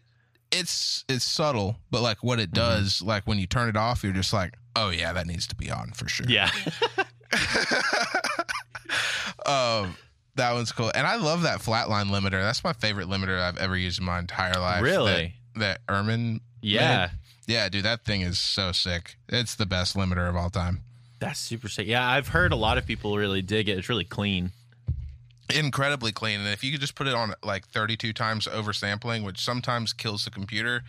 B: it's it's subtle, but like what it
A: Mm-hmm.
B: does, like when you turn it off, you're just like, oh yeah, that needs to be on for sure.
A: Yeah. (laughs)
B: um, That one's cool, and I love that flatline limiter. That's my favorite limiter I've ever used in my entire life.
A: Really?
B: That, that Ermin.
A: Yeah.
B: made. Yeah, dude, that thing is so sick. It's the best limiter of all time.
A: That's super sick. Yeah, I've heard a lot of people really dig it. It's really clean.
B: Incredibly clean, and if you could just put it on like 32 times oversampling, which sometimes kills the computer, it a-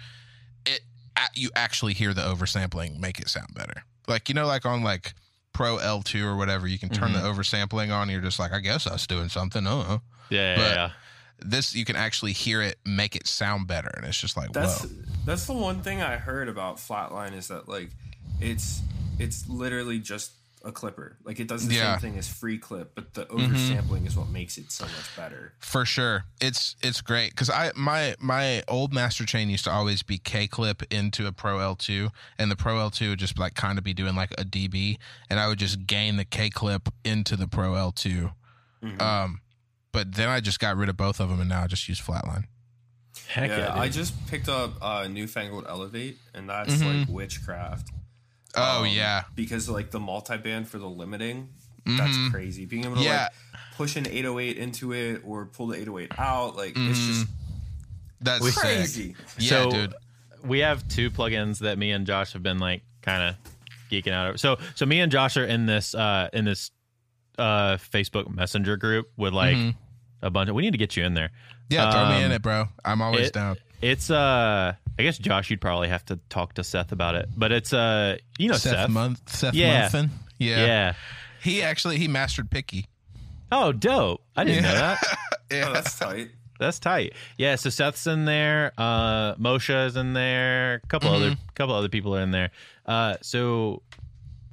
B: you actually hear the oversampling make it sound better. Like you know, like on like Pro L2 or whatever, you can turn the mm-hmm. oversampling on. You're just like, I guess that's doing something. Uh-huh. I don't.
A: Yeah,
B: But-
A: yeah, yeah.
B: This you can actually hear it make it sound better, and it's just like,
D: That's
B: whoa.
D: that's the one thing I heard about Flatline is that like it's it's literally just a clipper. Like it does the
B: Yeah. Mm-hmm.
D: same thing as free clip, but the oversampling is what makes it so much better.
B: For sure, it's it's great because I my my old master chain used to always be K clip into a Pro L two, and the Pro L two would just like kind of be doing like a DB, and I would just gain the K clip into the Pro L 2 Um, but then I just got rid of both of them, and now I just use Flatline.
A: Heck yeah,
D: yeah, I just picked up uh, newfangled Elevate, and that's like witchcraft.
B: Oh
D: Um,
B: yeah,
D: because like the multi-band for the limiting, that's crazy. Being able to
B: Mm-hmm. Yeah.
D: like push an 808 into it or pull the 808 out, like it's
B: Mm-hmm.
D: just
B: that's sick.
D: crazy.
B: Yeah,
A: So-
B: dude.
A: we have two plugins that me and Josh have been like kind of geeking out over. So so me and Josh are in this uh in this uh Facebook Messenger group with like a bunch of we need to get you in there.
B: Mm-hmm. Yeah, throw me in
A: Um,
B: it, bro. I'm always
A: it-
B: down.
A: It's uh I guess Josh you'd probably have to talk to Seth about it. But it's uh you know Seth.
B: Seth, Month, Seth
A: Yeah.
B: Muffin. Yeah.
A: yeah.
B: he actually he mastered Picky.
A: Oh, dope. I didn't know that. (laughs)
D: Oh, that's tight.
A: That's tight. Yeah, so Seth's in there. Uh Moshe is in there. A couple other couple other people are in there. Uh so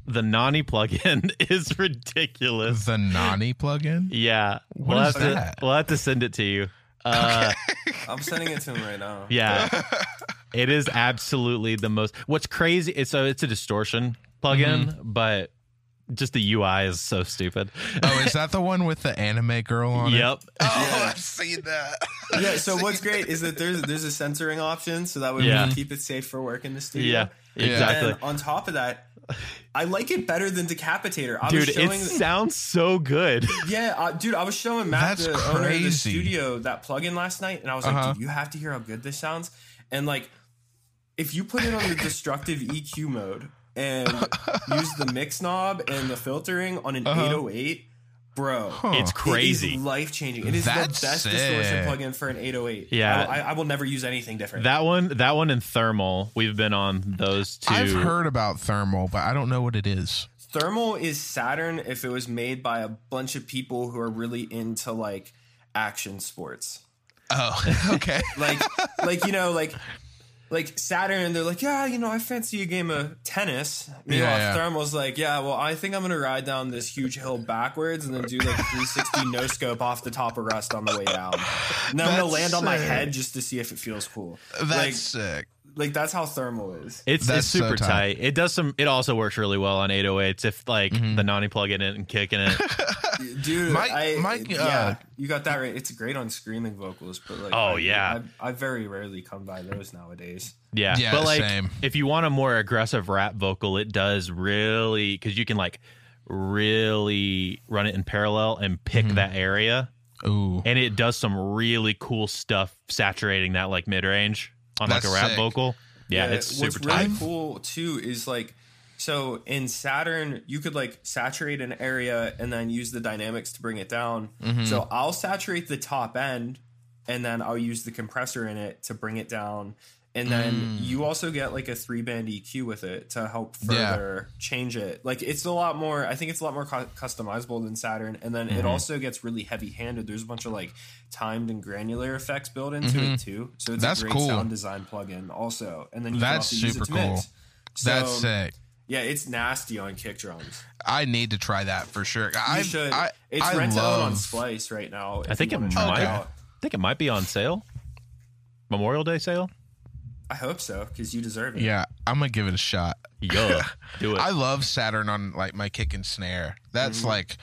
A: the Nani plugin (laughs) is ridiculous.
B: The Nani plugin.
A: Yeah.
B: What
A: we'll
B: is
A: have to we'll have to send it to you. Uh (laughs)
D: I'm sending it to him right now.
A: yeah. (laughs) it is absolutely the most what's crazy it's so it's a distortion plugin,
B: Mm-hmm.
A: but just the UI is so stupid.
B: Oh, is that the one with the anime girl on it?
A: yep. (laughs)
B: Oh, I've seen that.
D: Yeah. So what's great is that there's there's a censoring option, so that way
A: Yeah.
D: we can keep it safe for work in the studio.
A: Yeah.
B: Yeah.
A: Exactly.
D: And on top of that, (laughs) I like it better than Decapitator. I
A: Dude,
D: was
A: it (laughs) sounds so good. (laughs)
D: yeah, uh, dude, I was showing Matt,
B: That's
D: the owner of the studio, that plugin last night, and I was like,
B: Uh-huh.
D: dude, you have to hear how good this sounds. And like, if you put it on the destructive EQ mode and use the mix knob and the filtering on an 808, bro,
A: It's crazy.
D: life changing. It is
B: That's
D: the best
B: sick.
D: distortion plugin for an 808.
A: Yeah.
D: I will, I, I will never use anything different.
A: That one, that one, and thermal. We've been on those 2
B: I've heard about thermal, but I don't know what it is.
D: Thermal is Saturn if it was made by a bunch of people who are really into like action sports.
B: Oh, (laughs) okay.
D: Like like you know like like Saturn they're like, "Yeah, you know, I fancy a game of tennis." Meanwhile,
B: Yeah, yeah.
D: Thermal's like, "Yeah, well, I think I'm going to ride down this huge hill backwards and then do like 360 (laughs) no scope off the top of Rust on the way down." And then I'm going to
B: That's
D: land on my head just to see if it feels cool.
B: That's
D: like
B: sick.
D: like that's how Thermal is.
A: It's
B: That's
A: it's super
B: so tight.
A: tight. It does some. It also works really well on 808s if like
B: Mm-hmm.
A: the Nani plug in it and kicking it. (laughs)
D: Dude,
B: Mike-
D: I,
B: Mike,
D: yeah,
B: uh,
D: you got that right. It's great on screaming vocals, but like,
A: Oh,
D: I,
A: yeah.
D: I, I very rarely come by those nowadays.
A: Yeah,
B: Yeah,
A: but like
B: same.
A: if you want a more aggressive rap vocal, it does really because you can like really run it in parallel and pick
B: Mm-hmm.
A: that area,
B: Ooh.
A: and it does some really cool stuff saturating that like mid range on like a rap
B: sick.
A: vocal. Yeah, it's super
D: What's really
A: tight.
D: cool too is like, so in Saturn, you could like saturate an area and then use the dynamics to bring it down.
B: Mm-hmm.
D: So I'll saturate the top end, and then I'll use the compressor in it to bring it down. And then
B: Mm.
D: you also get like a three band EQ with it to help
B: Yeah.
D: further change it. Like it's a lot more. I think it's a lot more cu- customizable than Saturn. And then
B: Mm-hmm.
D: it also gets really heavy handed. There's a bunch of like timed and granular effects built into it too. So it's
B: Mm-hmm. That's
D: a great
B: cool.
D: sound design plugin also. And then you
B: That's
D: can also use it
B: super
D: to
B: cool.
D: mix. So,
B: That's sick.
D: Yeah, it's nasty on kick drums.
B: I need to try that for sure.
D: You
B: I
D: should.
B: I,
D: it's
B: I
D: rent out on Splice right now.
A: I think it
D: wanna try
A: might.
D: out.
A: I think it might be on sale. Memorial Day sale.
D: I hope so because you deserve it.
B: Yeah, I'm gonna give it a shot.
A: Yeah, (laughs) do it.
B: I love Saturn on like my kick and snare. That's
D: Mm-hmm.
B: like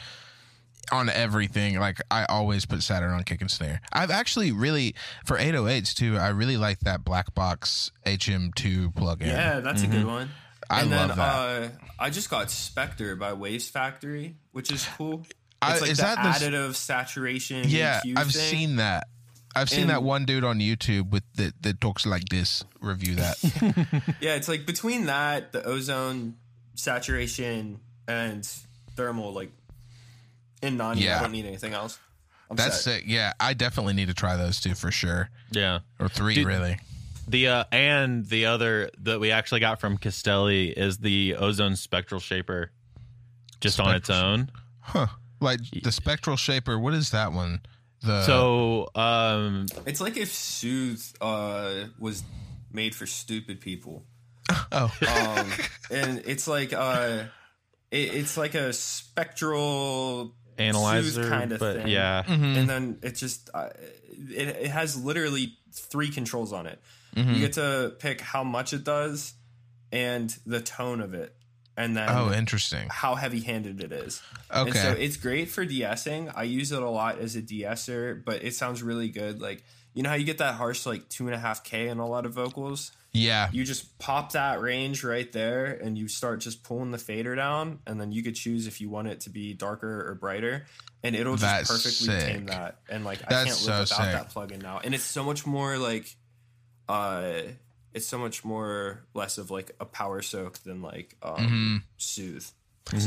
B: on everything. Like I always put Saturn on kick and snare. I've actually really for 808s too. I really like that black box HM2 plugin.
D: Yeah, that's a good one.
B: I
D: and
B: love
D: then,
B: that.
D: Uh, I just got Spectre by Waves Factory, which is cool.
B: I-
D: It's like
B: is
D: the
B: that the s-
D: additive saturation.
B: Yeah,
D: EQ
B: I've
D: thing.
B: seen that. I've seen
D: And-
B: that one dude on YouTube with that that talks like this. Review that. (laughs)
D: Yeah, it's like between that, the ozone saturation, and thermal, like in non,
B: Yeah.
D: I don't need anything else. I'm
B: That's
D: set.
B: sick. Yeah, I definitely need to try those two for sure,
A: Yeah.
B: or three
A: Dude,
B: really.
A: The uh, and the other that we actually got from Castelli is the ozone spectral shaper, just on its own.
B: Huh? Like the spectral shaper. What is that one? The
A: So um,
D: It's like if Soothe uh, was made for stupid people. (laughs)
B: oh
D: um, and it's like uh, it, it's like a spectral
A: analyzer
D: kind of
A: but
D: thing.
A: yeah,
B: Mm-hmm.
D: and then it just uh, it, it has literally three controls on it.
B: Mm-hmm.
D: You get to pick how much it does and the tone of it, and then
B: oh interesting.
D: how heavy-handed it is. And
B: Okay.
D: so it's great for de-essing. I use it a lot as a de-esser, but it sounds really good. Like you know how you get that harsh like two and a half k in a lot of vocals
B: yeah.
D: you just pop that range right there and you start just pulling the fader down and then you could choose if you want it to be darker or brighter and it'll just
B: That's
D: perfectly
B: sick.
D: tame that and like i can't
B: so
D: live without
B: sick.
D: that plugin now and it's so much more like uh it's so much more less of like a power soak than like um
B: Mm-hmm.
D: soothe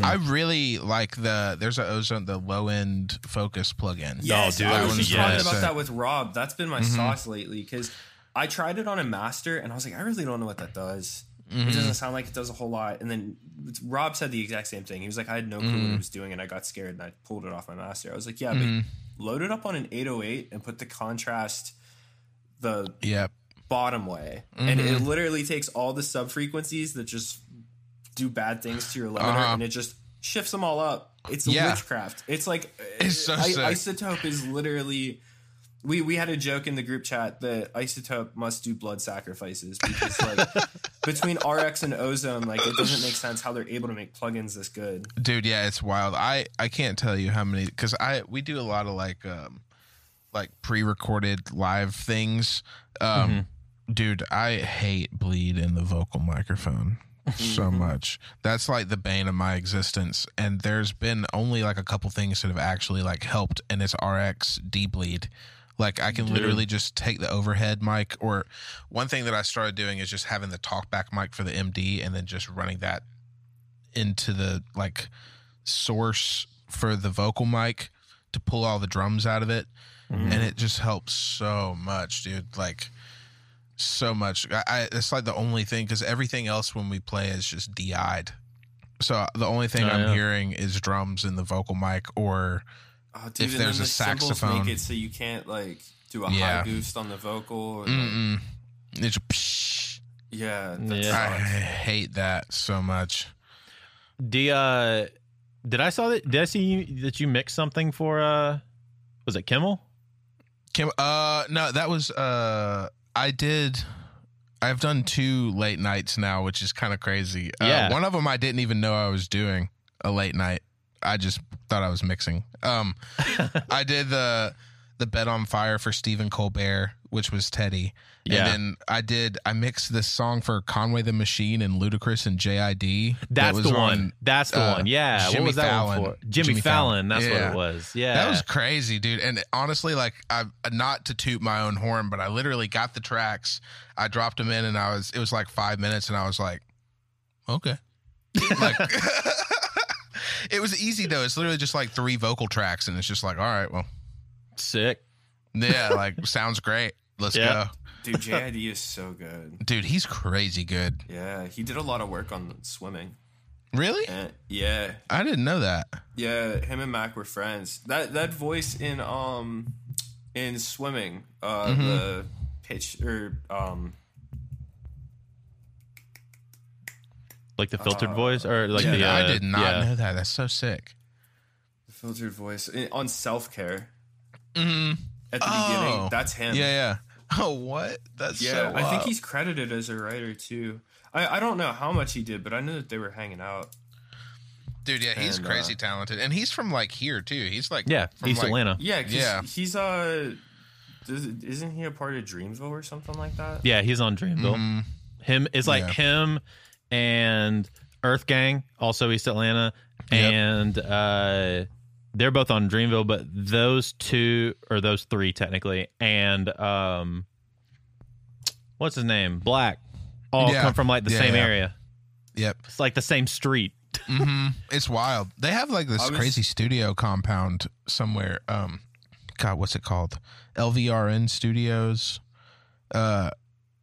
B: I really like the there's a ozone the low end focus plugin.
D: Yes,
A: dude,
D: I was
B: one's
D: just talking about that with Rob. That's been my
B: Mm-hmm.
D: sauce lately because I tried it on a master and I was like, I really don't know what that does.
B: Mm-hmm.
D: It doesn't sound like it does a whole lot. And then Rob said the exact same thing. He was like, I had no clue
B: Mm-hmm.
D: what it was doing and I got scared and I pulled it off my master. I was like, yeah,
B: Mm-hmm.
D: but load it up on an 808 and put the contrast the
B: Yep.
D: Bottom way. And it
B: Mm-hmm.
D: literally takes all the sub frequencies that just do bad things to your limiter
B: Uh-huh.
D: and it just shifts them all up. It's
B: Yeah.
D: witchcraft. It's like
B: It's so
D: I- iZotope is literally we we had a joke in the group chat that iZotope must do blood sacrifices because like (laughs) between RX and ozone like it doesn't make sense how they're able to make plugins this good.
B: dude yeah it's wild i i can't tell you how many because i we do a lot of like um like pre-recorded live things um dude i hate bleed in the vocal microphone so mm-hmm. much. That's like the bane of my existence and there's been only like a couple things that have actually like helped and it's rx De-bleed. Like i can literally just take the overhead mic or one thing that i started doing is just having the talkback mic for the md and then just running that into the like source for the vocal mic to pull all the drums out of it and mm-hmm. it just helps so much dude. Like so much i, I it's like the only thing because everything else when we play is just di'd so the only thing
A: Oh,
B: i'm
A: yeah.
B: hearing is drums in the vocal mic or
D: Oh, dude,
B: If there's a
D: the
B: saxophone.
D: make it so you can't like do a
B: Yeah.
D: high boost on the vocal. Or, like,
B: it's just psh.
D: yeah, that's
A: Yeah.
B: i hate that so much
A: the uh, did I saw that? Did I see you, that you mixed something for? uh Was it Kimmel?
B: Kim, uh, no, that was uh, I did. I've done two late nights now, which is kind of crazy. Uh,
A: Yeah.
B: one of them I didn't even know I was doing a late night. I just thought I was mixing. Um, (laughs) I did the the bed on fire for Stephen Colbert, which was Teddy.
A: Yeah.
B: And then I did I mixed this song for Conway the Machine and Ludacris and JID. that
A: That's
B: was
A: the one.
B: on-
A: that's the
B: uh,
A: one. Yeah.
B: Jimmy
A: what was that
B: Fallon.
A: one for? Jimmy,
B: Jimmy
A: Fallon.
B: Fallon.
A: That's
B: Yeah.
A: what it was. Yeah.
B: That was crazy, dude. And honestly, like, I not to toot my own horn, but I literally got the tracks. I dropped them in, and I was. It was like five minutes, and I was like, okay. Like, (laughs) it was easy though. It's literally just like three vocal tracks, and it's just like, all right, well,
A: sick.
B: yeah, like sounds great. Let's
A: Yeah.
B: go,
D: dude. JID (laughs) is so good.
B: dude. He's crazy good.
D: Yeah, he did a lot of work on swimming.
B: Really?
D: And yeah,
B: I didn't know that.
D: yeah, him and Mac were friends. That that voice in um in swimming, uh
B: Mm-hmm.
D: the pitch or um
A: Like the filtered voice, or like
D: yeah,
A: the. Uh,
B: I did not
A: yeah.
B: know that. That's so sick.
D: the filtered voice in, on self care
B: Mm-hmm.
D: at the
B: Oh.
D: beginning. That's him.
B: Yeah, yeah. (laughs) Oh, what? That's
D: Yeah,
B: so
D: I think he's credited as a writer too. I, I don't know how much he did, but I know that they were hanging out.
B: Dude, yeah, he's
D: And, uh,
B: crazy talented, and he's from like here too. He's like
A: Yeah,
B: from,
A: East
B: like,
A: Atlanta.
D: Yeah, 'cause
B: Yeah.
D: he's uh, does, isn't he a part of Dreamville or something like that?
A: Yeah, he's on Dreamville.
B: Mhm.
A: Him it's like
B: Yeah.
A: him and Earth Gang, also East Atlanta,
B: Yep.
A: and uh they're both on Dreamville, but those two or those three technically, and um, what's his name? Black, all
B: Yeah.
A: come from like the
B: Yeah,
A: same
B: yeah.
A: area.
B: Yep.
A: It's like the same street. (laughs)
B: hmm It's wild. They have like this
D: was-
B: crazy studio compound somewhere. Um, God, what's it called? LVRN Studios. Uh,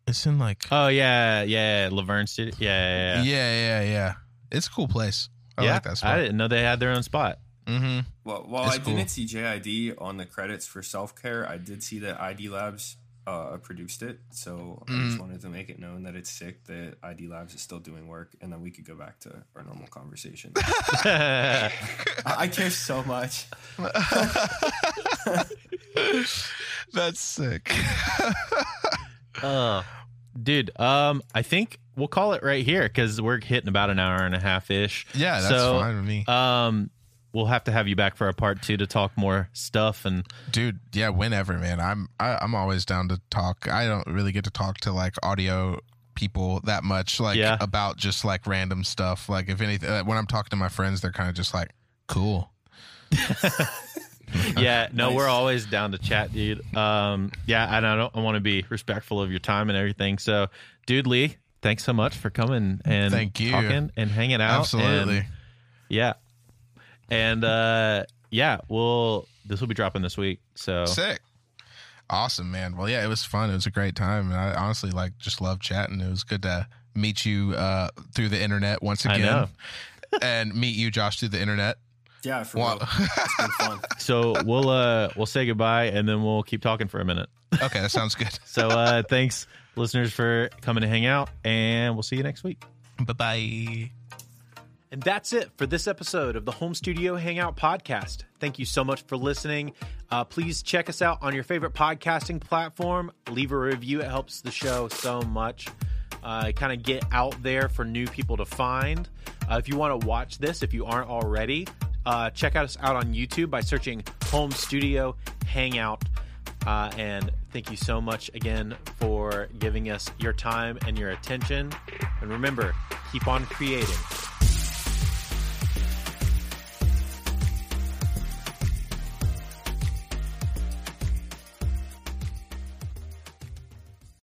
B: it's in like
A: Oh yeah, yeah, Laverne Studio. Yeah,
B: yeah,
A: yeah, yeah.
B: yeah, yeah. It's a cool place. I
A: Yeah,
B: like that
A: I didn't know they had their own spot.
B: Mm-hmm.
D: Well, while
B: It's
D: I
B: cool.
D: didn't see JID on the credits for self care, I did see that ID Labs uh, produced it. So I
B: Mm.
D: just wanted to make it known that it's sick that ID Labs is still doing work, and then we could go back to our normal conversation. (laughs) I, I care so much. (laughs)
B: That's sick. (laughs)
A: Uh, dude, um, I think we'll call it right here because we're hitting about an hour and a half ish.
B: yeah, that's
A: So,
B: fine with me,
A: Um, we'll have to have you back for a part two to talk more stuff and
B: dude. Yeah, whenever, man. I'm I, I'm always down to talk. I don't really get to talk to like audio people that much, like
A: Yeah.
B: about just like random stuff. Like if anything, uh, when I'm talking to my friends, they're kind of just like, cool. (laughs) (laughs)
A: yeah, no,
D: Nice.
A: we're always down to chat, dude. Um, yeah, and I don't I want to be respectful of your time and everything. So, dude, Lee, thanks so much for coming and
B: Thank you.
A: talking and hanging out.
B: Absolutely.
A: And, yeah, and uh, yeah, we'll this will be dropping this week. So
B: Sick. Awesome, man. Well, yeah, it was fun. It was a great time. And I honestly like just love chatting. It was good to meet you uh, through the internet once
A: I
B: again.
A: know.
B: and meet you, Josh, through the internet.
D: Yeah, for
B: Wow.
D: real. It's been fun. (laughs)
A: so we'll uh we'll say goodbye and then we'll keep talking for a minute.
B: Okay, that sounds good. (laughs)
A: So uh thanks listeners for coming to hang out and we'll see you next week.
B: bye bye.
A: And that's it for this episode of the Home Studio Hangout podcast. Thank you so much for listening. Uh, please check us out on your favorite podcasting platform. Leave a review, it helps the show so much. Uh, kind of get out there for new people to find. Uh, if you want to watch this, if you aren't already, uh, check us out on YouTube by searching Home Studio Hangout. Uh, and thank you so much again for giving us your time and your attention. And remember, keep on creating